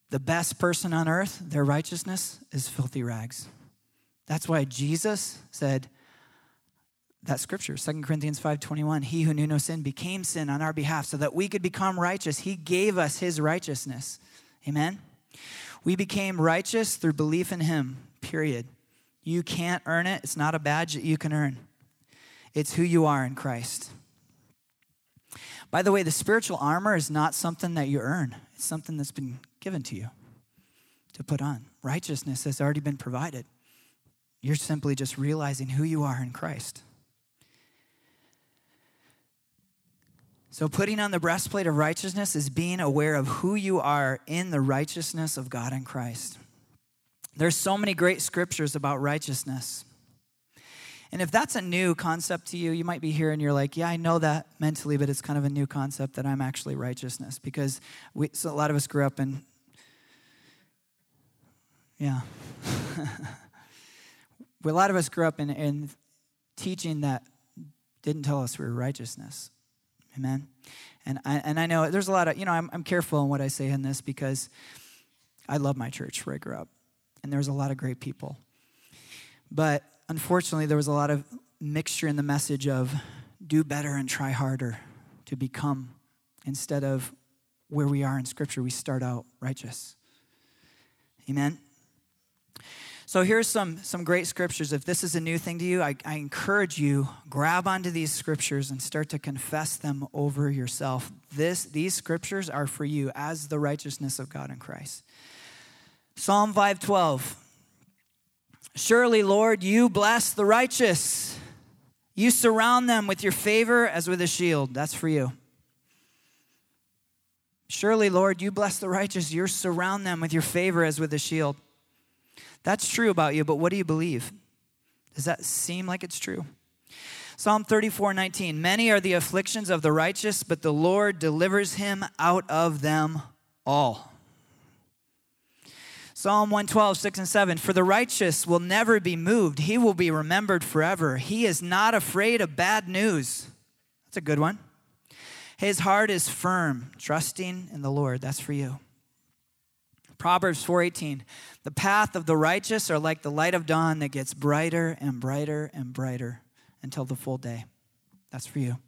The best person on earth, their righteousness is filthy rags. That's why Jesus said that scripture, 2 Corinthians 5:21, he who knew no sin became sin on our behalf so that we could become righteous. He gave us his righteousness. Amen. We became righteous through belief in him. Period. You can't earn it. It's not a badge that you can earn. It's who you are in Christ. By the way, the spiritual armor is not something that you earn. It's something that's been given to you to put on. Righteousness has already been provided. You're simply just realizing who you are in Christ. So, putting on the breastplate of righteousness is being aware of who you are in the righteousness of God in Christ. There's so many great scriptures about righteousness. And if that's a new concept to you, you might be here and you're like, yeah, I know that mentally, but it's kind of a new concept that I'm actually righteousness because we, so a lot of us grew up in, yeah. a lot of us grew up in, in teaching that didn't tell us we were righteousness. Amen. And I, and I know there's a lot of, you know, I'm, I'm careful in what I say in this because I love my church where I grew up. And there's a lot of great people. But unfortunately, there was a lot of mixture in the message of do better and try harder to become instead of where we are in Scripture, we start out righteous. Amen. So here's some, some great scriptures. If this is a new thing to you, I, I encourage you, grab onto these scriptures and start to confess them over yourself. This, these scriptures are for you as the righteousness of God in Christ. Psalm 512. Surely, Lord, you bless the righteous. You surround them with your favor as with a shield. That's for you. Surely, Lord, you bless the righteous. You surround them with your favor as with a shield. That's true about you, but what do you believe? Does that seem like it's true? Psalm 34 19. Many are the afflictions of the righteous, but the Lord delivers him out of them all. Psalm 112, 6 and 7. For the righteous will never be moved, he will be remembered forever. He is not afraid of bad news. That's a good one. His heart is firm, trusting in the Lord. That's for you. Proverbs 4:18 The path of the righteous are like the light of dawn that gets brighter and brighter and brighter until the full day. That's for you.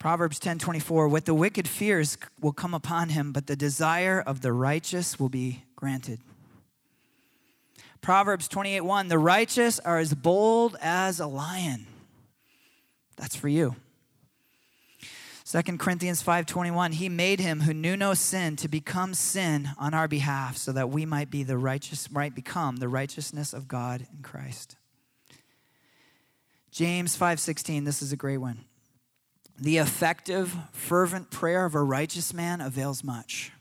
Proverbs 10:24 What the wicked fears will come upon him, but the desire of the righteous will be granted. Proverbs 28:1 The righteous are as bold as a lion. That's for you. 2 Corinthians 5:21 He made him who knew no sin to become sin on our behalf so that we might be the righteous might become the righteousness of God in Christ. James 5:16 this is a great one. The effective fervent prayer of a righteous man avails much.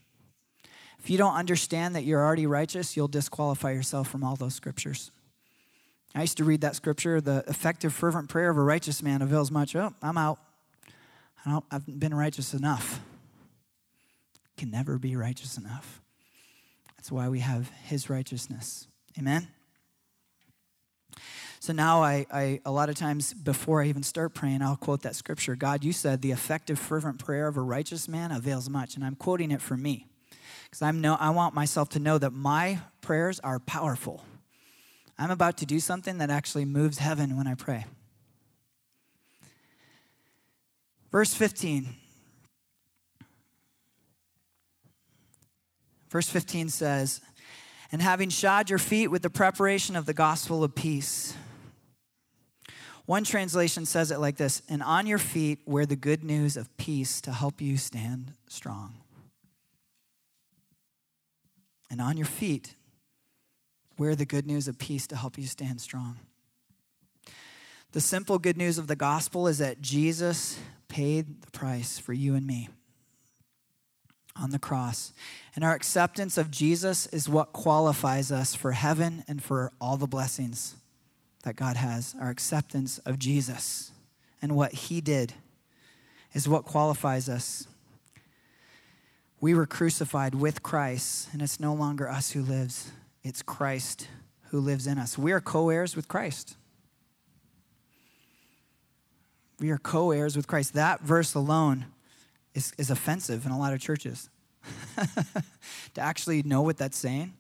If you don't understand that you're already righteous, you'll disqualify yourself from all those scriptures. I used to read that scripture, the effective fervent prayer of a righteous man avails much. Oh, I'm out. I don't, I've been righteous enough. Can never be righteous enough. That's why we have his righteousness. Amen? So now I, I, a lot of times before I even start praying, I'll quote that scripture. God, you said the effective, fervent prayer of a righteous man avails much. And I'm quoting it for me. Because I'm no, I want myself to know that my prayers are powerful. I'm about to do something that actually moves heaven when I pray. Verse 15. Verse 15 says, And having shod your feet with the preparation of the gospel of peace. One translation says it like this And on your feet wear the good news of peace to help you stand strong. And on your feet wear the good news of peace to help you stand strong. The simple good news of the gospel is that Jesus paid the price for you and me on the cross. And our acceptance of Jesus is what qualifies us for heaven and for all the blessings that God has. Our acceptance of Jesus and what he did is what qualifies us. We were crucified with Christ, and it's no longer us who lives, it's Christ who lives in us. We are co heirs with Christ. We are co heirs with Christ. That verse alone is, is offensive in a lot of churches. to actually know what that's saying,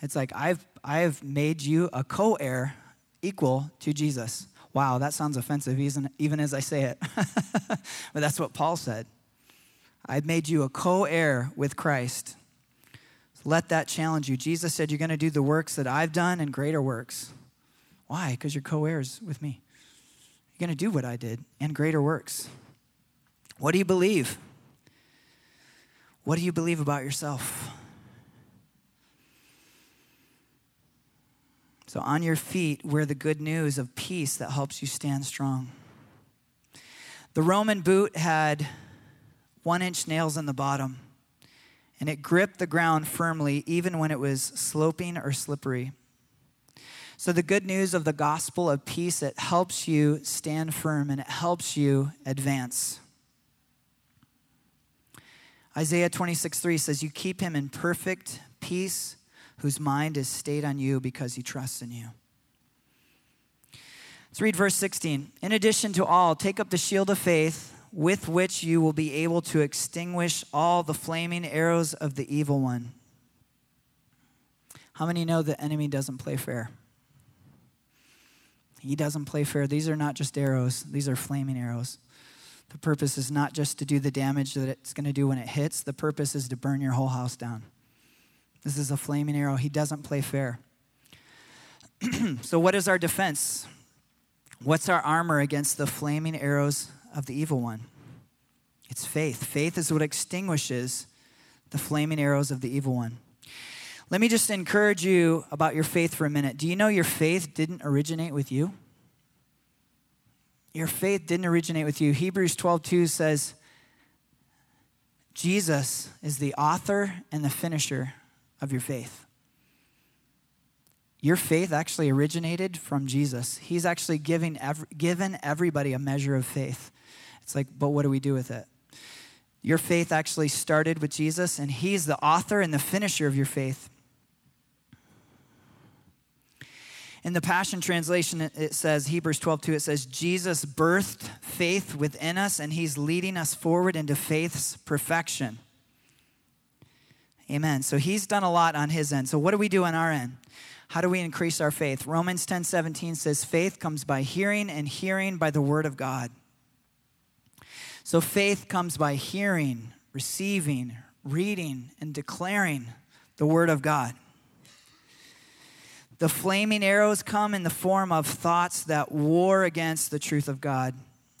it's like, I've, I've made you a co heir equal to Jesus. Wow, that sounds offensive even, even as I say it. but that's what Paul said. I've made you a co heir with Christ. So let that challenge you. Jesus said, You're going to do the works that I've done and greater works. Why? Because you're co heirs with me. You're going to do what I did and greater works. What do you believe? What do you believe about yourself? So, on your feet, wear the good news of peace that helps you stand strong. The Roman boot had one inch nails in the bottom, and it gripped the ground firmly even when it was sloping or slippery. So, the good news of the gospel of peace, it helps you stand firm and it helps you advance. Isaiah 26, 3 says, You keep him in perfect peace, whose mind is stayed on you because he trusts in you. Let's read verse 16. In addition to all, take up the shield of faith with which you will be able to extinguish all the flaming arrows of the evil one. How many know the enemy doesn't play fair? He doesn't play fair. These are not just arrows, these are flaming arrows. The purpose is not just to do the damage that it's going to do when it hits, the purpose is to burn your whole house down. This is a flaming arrow. He doesn't play fair. so, what is our defense? What's our armor against the flaming arrows of the evil one? It's faith. Faith is what extinguishes the flaming arrows of the evil one. Let me just encourage you about your faith for a minute. Do you know your faith didn't originate with you? Your faith didn't originate with you. Hebrews 12:2 says Jesus is the author and the finisher of your faith. Your faith actually originated from Jesus. He's actually giving given everybody a measure of faith. It's like, but what do we do with it? Your faith actually started with Jesus, and He's the author and the finisher of your faith. In the Passion Translation, it says, Hebrews 12, 2, it says, Jesus birthed faith within us, and He's leading us forward into faith's perfection. Amen. So He's done a lot on His end. So, what do we do on our end? How do we increase our faith? Romans 10 17 says, Faith comes by hearing, and hearing by the word of God. So faith comes by hearing, receiving, reading, and declaring the word of God. The flaming arrows come in the form of thoughts that war against the truth of God.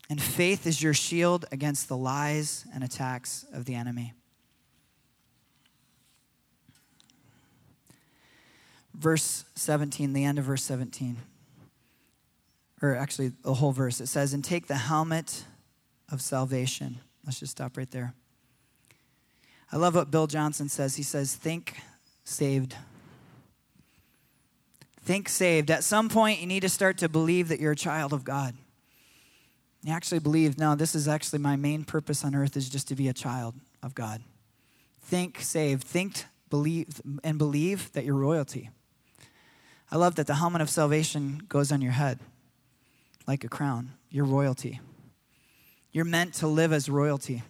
And faith is your shield against the lies and attacks of the enemy. Verse 17, the end of verse 17. Or actually, the whole verse. It says, And take the helmet of salvation. Let's just stop right there. I love what Bill Johnson says. He says, Think saved. Think saved. At some point, you need to start to believe that you're a child of God. You actually believe, no, this is actually my main purpose on earth is just to be a child of God. Think saved. Think, believe, and believe that you're royalty. I love that the helmet of salvation goes on your head like a crown. You're royalty. You're meant to live as royalty.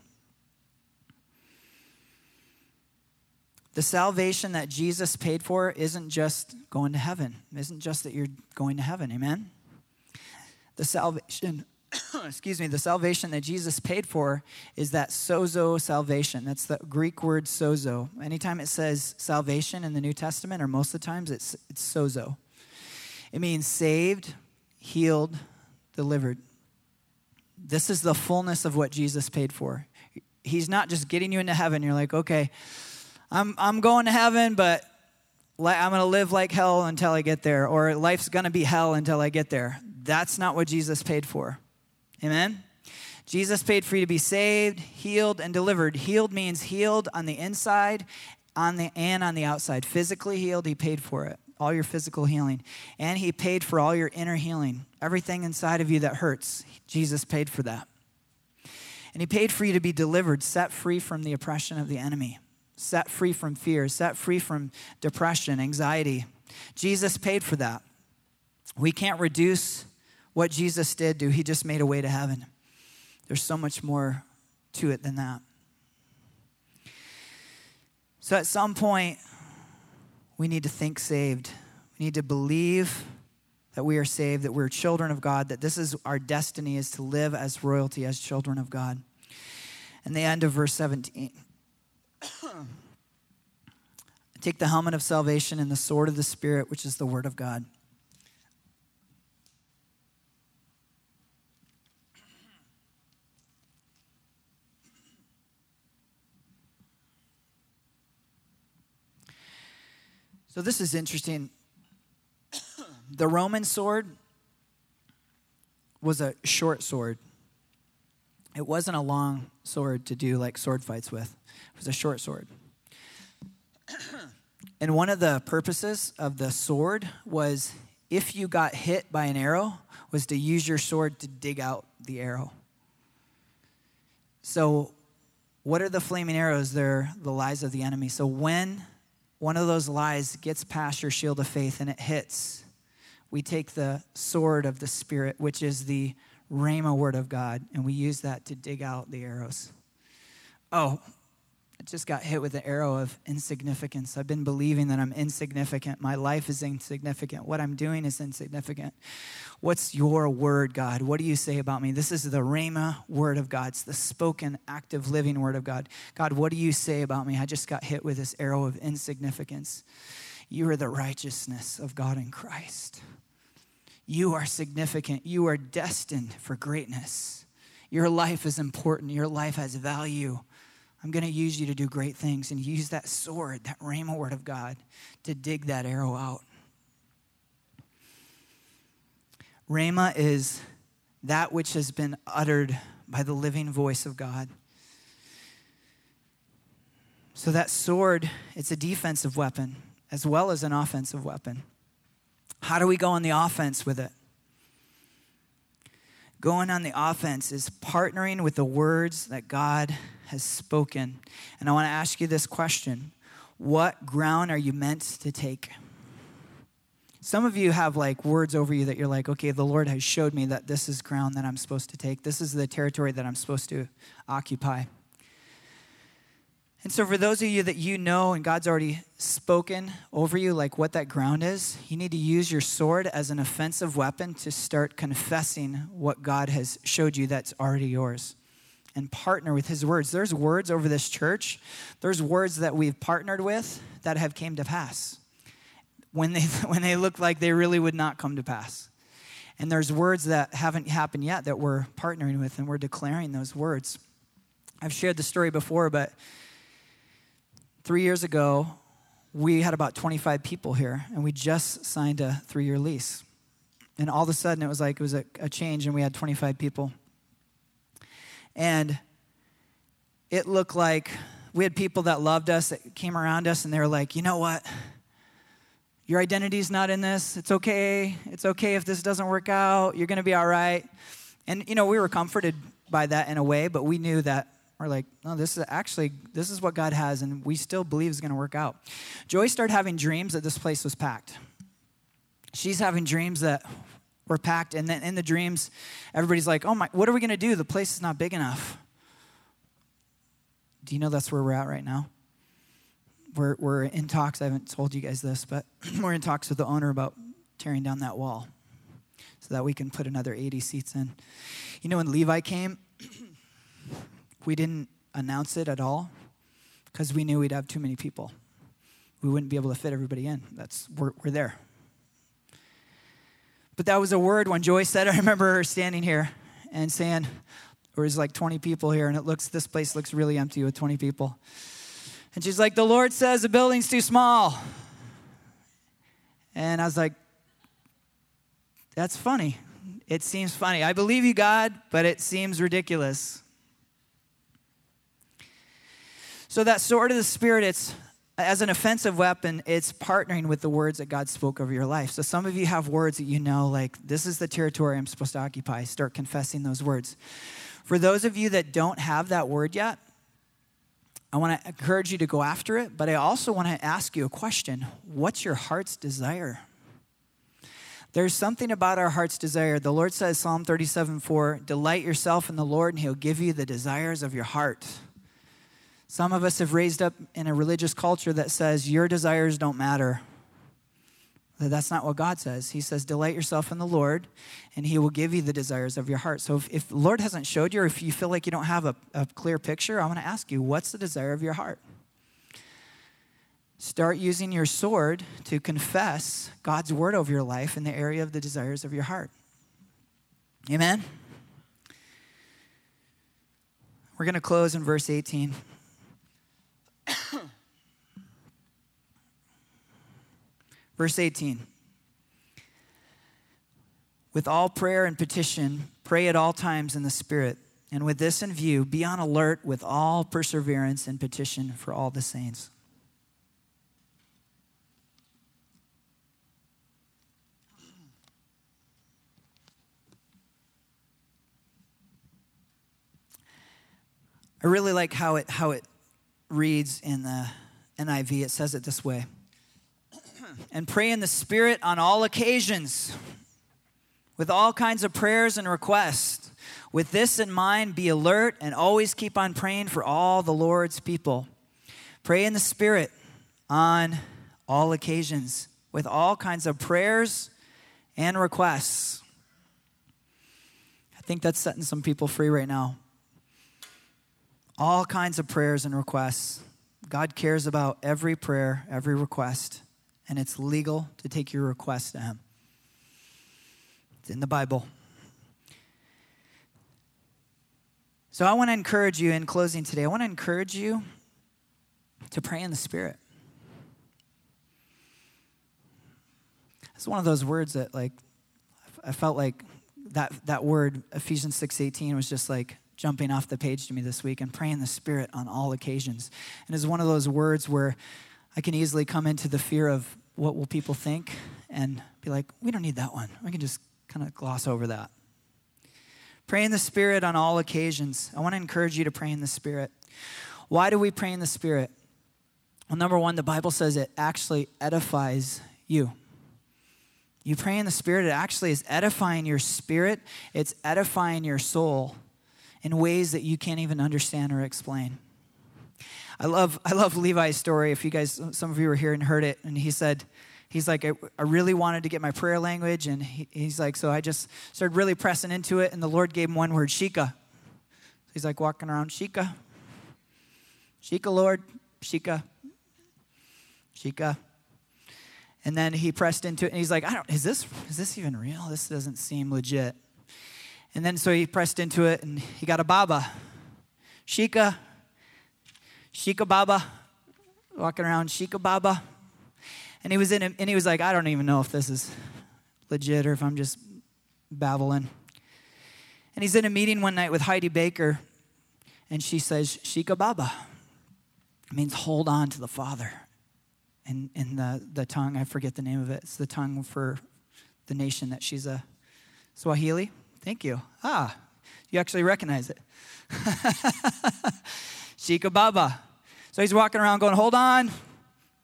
The salvation that Jesus paid for isn't just going to heaven, is isn't just that you're going to heaven. Amen? The salvation, excuse me, the salvation that Jesus paid for is that sozo salvation. That's the Greek word sozo. Anytime it says salvation in the New Testament, or most of the times, it's, it's sozo. It means saved, healed, delivered. This is the fullness of what Jesus paid for. He's not just getting you into heaven. You're like, okay, I'm, I'm going to heaven, but I'm going to live like hell until I get there, or life's going to be hell until I get there. That's not what Jesus paid for. Amen? Jesus paid for you to be saved, healed, and delivered. Healed means healed on the inside on the, and on the outside. Physically healed, he paid for it. All your physical healing. And he paid for all your inner healing. Everything inside of you that hurts, Jesus paid for that. And he paid for you to be delivered, set free from the oppression of the enemy, set free from fear, set free from depression, anxiety. Jesus paid for that. We can't reduce what Jesus did do. he just made a way to heaven. There's so much more to it than that. So at some point, we need to think saved. We need to believe that we are saved, that we're children of God, that this is our destiny is to live as royalty, as children of God. And the end of verse 17. Take the helmet of salvation and the sword of the Spirit, which is the word of God. So this is interesting. the Roman sword was a short sword. It wasn't a long sword to do like sword fights with. It was a short sword. and one of the purposes of the sword was if you got hit by an arrow was to use your sword to dig out the arrow. So what are the flaming arrows? They're the lies of the enemy. So when one of those lies gets past your shield of faith and it hits, we take the sword of the Spirit, which is the Rhema word of God, and we use that to dig out the arrows. Oh, I just got hit with the arrow of insignificance. I've been believing that I'm insignificant. My life is insignificant. What I'm doing is insignificant. What's your word, God? What do you say about me? This is the Rhema word of God. It's the spoken, active, living word of God. God, what do you say about me? I just got hit with this arrow of insignificance. You are the righteousness of God in Christ. You are significant. You are destined for greatness. Your life is important. Your life has value. I'm going to use you to do great things and use that sword, that rhema word of God, to dig that arrow out. Rhema is that which has been uttered by the living voice of God. So that sword, it's a defensive weapon as well as an offensive weapon. How do we go on the offense with it? Going on the offense is partnering with the words that God has spoken. And I want to ask you this question What ground are you meant to take? Some of you have like words over you that you're like, okay, the Lord has showed me that this is ground that I'm supposed to take. This is the territory that I'm supposed to occupy. And so, for those of you that you know and God's already spoken over you, like what that ground is, you need to use your sword as an offensive weapon to start confessing what God has showed you that's already yours and partner with his words. There's words over this church, there's words that we've partnered with that have came to pass when they, when they look like they really would not come to pass. And there's words that haven't happened yet that we're partnering with, and we're declaring those words. I've shared the story before, but Three years ago, we had about 25 people here, and we just signed a three year lease. And all of a sudden, it was like it was a, a change, and we had 25 people. And it looked like we had people that loved us that came around us, and they were like, you know what? Your identity's not in this. It's okay. It's okay if this doesn't work out. You're going to be all right. And, you know, we were comforted by that in a way, but we knew that we're like, no, this is actually, this is what God has, and we still believe is going to work out. Joy started having dreams that this place was packed. She's having dreams that were packed, and then in the dreams, everybody's like, oh my, what are we going to do? The place is not big enough. Do you know that's where we're at right now? We're, we're in talks. I haven't told you guys this, but we're in talks with the owner about tearing down that wall so that we can put another 80 seats in. You know, when Levi came, we didn't announce it at all because we knew we'd have too many people. We wouldn't be able to fit everybody in. That's we're, we're there. But that was a word when Joy said, I remember her standing here and saying, there was like 20 people here, and it looks, this place looks really empty with 20 people. And she's like, the Lord says the building's too small. And I was like, that's funny. It seems funny. I believe you, God, but it seems ridiculous. So that sword of the Spirit, it's as an offensive weapon, it's partnering with the words that God spoke over your life. So some of you have words that you know, like, this is the territory I'm supposed to occupy. Start confessing those words. For those of you that don't have that word yet, I want to encourage you to go after it, but I also want to ask you a question What's your heart's desire? There's something about our heart's desire. The Lord says, Psalm 37 4, delight yourself in the Lord, and He'll give you the desires of your heart. Some of us have raised up in a religious culture that says your desires don't matter. That's not what God says. He says, delight yourself in the Lord, and He will give you the desires of your heart. So if, if the Lord hasn't showed you, or if you feel like you don't have a, a clear picture, I want to ask you, what's the desire of your heart? Start using your sword to confess God's word over your life in the area of the desires of your heart. Amen? We're going to close in verse 18. Verse 18 With all prayer and petition, pray at all times in the Spirit. And with this in view, be on alert with all perseverance and petition for all the saints. I really like how it, how it reads in the NIV. It says it this way and pray in the Spirit on all occasions with all kinds of prayers and requests. With this in mind, be alert and always keep on praying for all the Lord's people. Pray in the Spirit on all occasions with all kinds of prayers and requests. I think that's setting some people free right now. All kinds of prayers and requests. God cares about every prayer, every request and it's legal to take your request to Him. It's in the Bible. So I want to encourage you in closing today, I want to encourage you to pray in the Spirit. It's one of those words that, like, I felt like that, that word, Ephesians 6.18, was just like jumping off the page to me this week and praying the Spirit on all occasions. And it's one of those words where I can easily come into the fear of what will people think and be like, we don't need that one. We can just kind of gloss over that. Pray in the Spirit on all occasions. I want to encourage you to pray in the Spirit. Why do we pray in the Spirit? Well, number one, the Bible says it actually edifies you. You pray in the Spirit, it actually is edifying your spirit, it's edifying your soul in ways that you can't even understand or explain. I love, I love Levi's story. If you guys, some of you were here and heard it, and he said, he's like, I, I really wanted to get my prayer language, and he, he's like, so I just started really pressing into it, and the Lord gave him one word, Shika. He's like walking around, Shika, Shika, Lord, Shika, Shika. And then he pressed into it, and he's like, I don't, is this, is this even real? This doesn't seem legit. And then so he pressed into it, and he got a Baba. Shika, Shika Baba, walking around Shika Baba. And he was in and he was like, I don't even know if this is legit or if I'm just babbling. And he's in a meeting one night with Heidi Baker, and she says, Shika Baba. It means hold on to the Father. And in the, the tongue, I forget the name of it. It's the tongue for the nation that she's a Swahili. Thank you. Ah, you actually recognize it. Shika Baba. So he's walking around going, Hold on,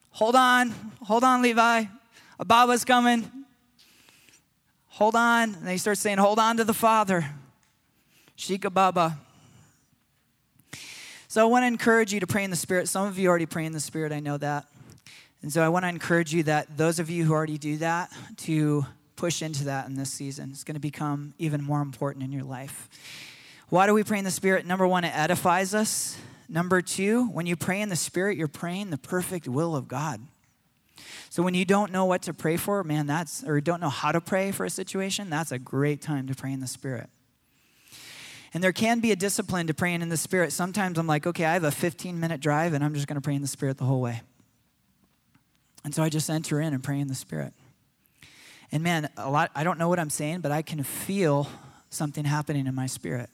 hold on, hold on, Levi. A Baba's coming. Hold on. And he starts saying, Hold on to the Father. Shika Baba. So I want to encourage you to pray in the Spirit. Some of you already pray in the Spirit, I know that. And so I want to encourage you that those of you who already do that, to push into that in this season. It's going to become even more important in your life. Why do we pray in the Spirit? Number one, it edifies us. Number two, when you pray in the Spirit, you're praying the perfect will of God. So when you don't know what to pray for, man, that's, or don't know how to pray for a situation, that's a great time to pray in the Spirit. And there can be a discipline to praying in the Spirit. Sometimes I'm like, okay, I have a 15 minute drive and I'm just going to pray in the Spirit the whole way. And so I just enter in and pray in the Spirit. And man, a lot, I don't know what I'm saying, but I can feel something happening in my spirit.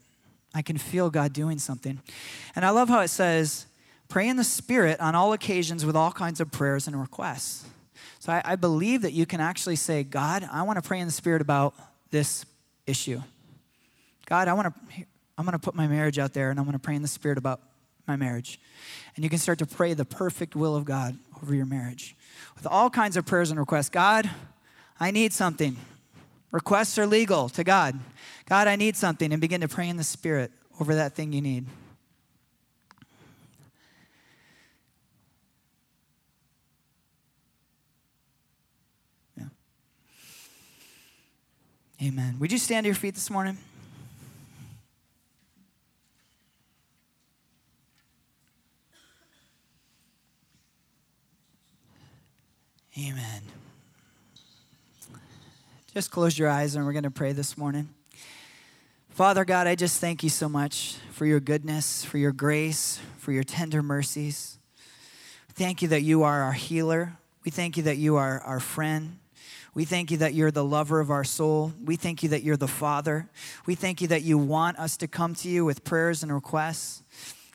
I can feel God doing something. And I love how it says, pray in the Spirit on all occasions with all kinds of prayers and requests. So I, I believe that you can actually say, God, I want to pray in the Spirit about this issue. God, I want to, I'm going to put my marriage out there and I'm going to pray in the Spirit about my marriage. And you can start to pray the perfect will of God over your marriage with all kinds of prayers and requests. God, I need something. Requests are legal to God. God, I need something. And begin to pray in the Spirit over that thing you need. Yeah. Amen. Would you stand to your feet this morning? Amen. Just close your eyes and we're going to pray this morning. Father God, I just thank you so much for your goodness, for your grace, for your tender mercies. Thank you that you are our healer. We thank you that you are our friend. We thank you that you're the lover of our soul. We thank you that you're the Father. We thank you that you want us to come to you with prayers and requests.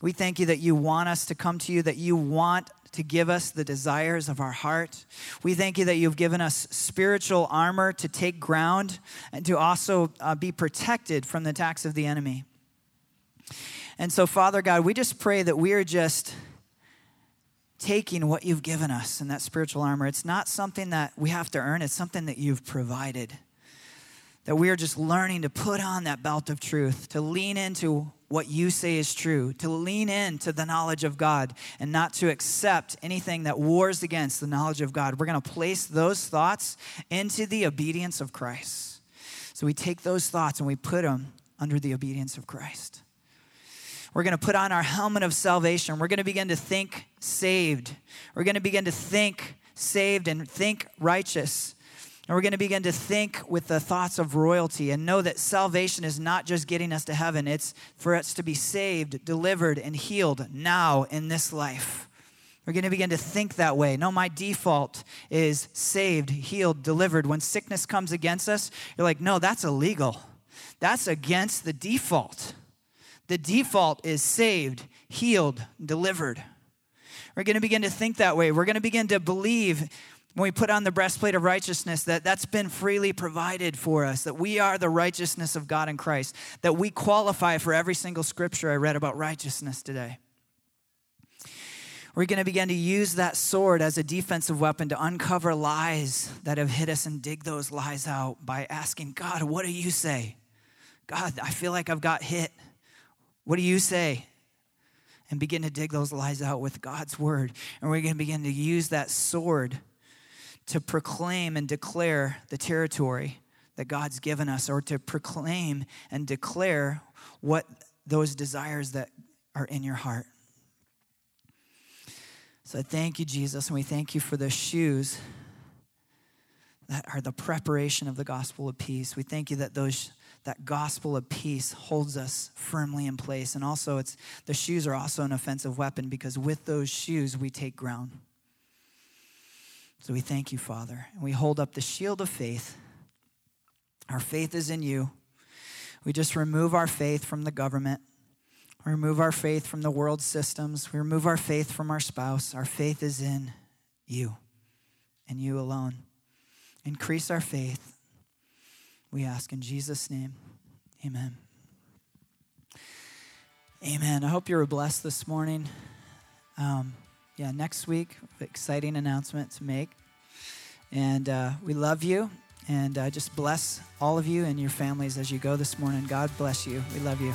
We thank you that you want us to come to you, that you want to give us the desires of our heart. We thank you that you've given us spiritual armor to take ground and to also uh, be protected from the attacks of the enemy. And so, Father God, we just pray that we are just taking what you've given us in that spiritual armor. It's not something that we have to earn, it's something that you've provided. That we are just learning to put on that belt of truth, to lean into what you say is true, to lean into the knowledge of God and not to accept anything that wars against the knowledge of God. We're going to place those thoughts into the obedience of Christ. So we take those thoughts and we put them under the obedience of Christ. We're going to put on our helmet of salvation. We're going to begin to think saved. We're going to begin to think saved and think righteous. And we're going to begin to think with the thoughts of royalty and know that salvation is not just getting us to heaven, it's for us to be saved, delivered, and healed now in this life. We're going to begin to think that way. No, my default is saved, healed, delivered. When sickness comes against us, you're like, no, that's illegal. That's against the default. The default is saved, healed, delivered. We're going to begin to think that way. We're going to begin to believe when we put on the breastplate of righteousness that that's been freely provided for us, that we are the righteousness of God in Christ, that we qualify for every single scripture I read about righteousness today. We're going to begin to use that sword as a defensive weapon to uncover lies that have hit us and dig those lies out by asking, God, what do you say? God, I feel like I've got hit. What do you say? And begin to dig those lies out with God's word. And we're going to begin to use that sword to proclaim and declare the territory that God's given us, or to proclaim and declare what those desires that are in your heart. So I thank you, Jesus, and we thank you for the shoes that are the preparation of the gospel of peace. We thank you that those that gospel of peace holds us firmly in place. And also, it's the shoes are also an offensive weapon because with those shoes we take ground. So we thank you, Father. And we hold up the shield of faith. Our faith is in you. We just remove our faith from the government. We remove our faith from the world systems. We remove our faith from our spouse. Our faith is in you and you alone. Increase our faith we ask in Jesus' name. Amen. Amen. I hope you were blessed this morning. Um, yeah, next week, exciting announcement to make. And uh, we love you. And uh, just bless all of you and your families as you go this morning. God bless you. We love you.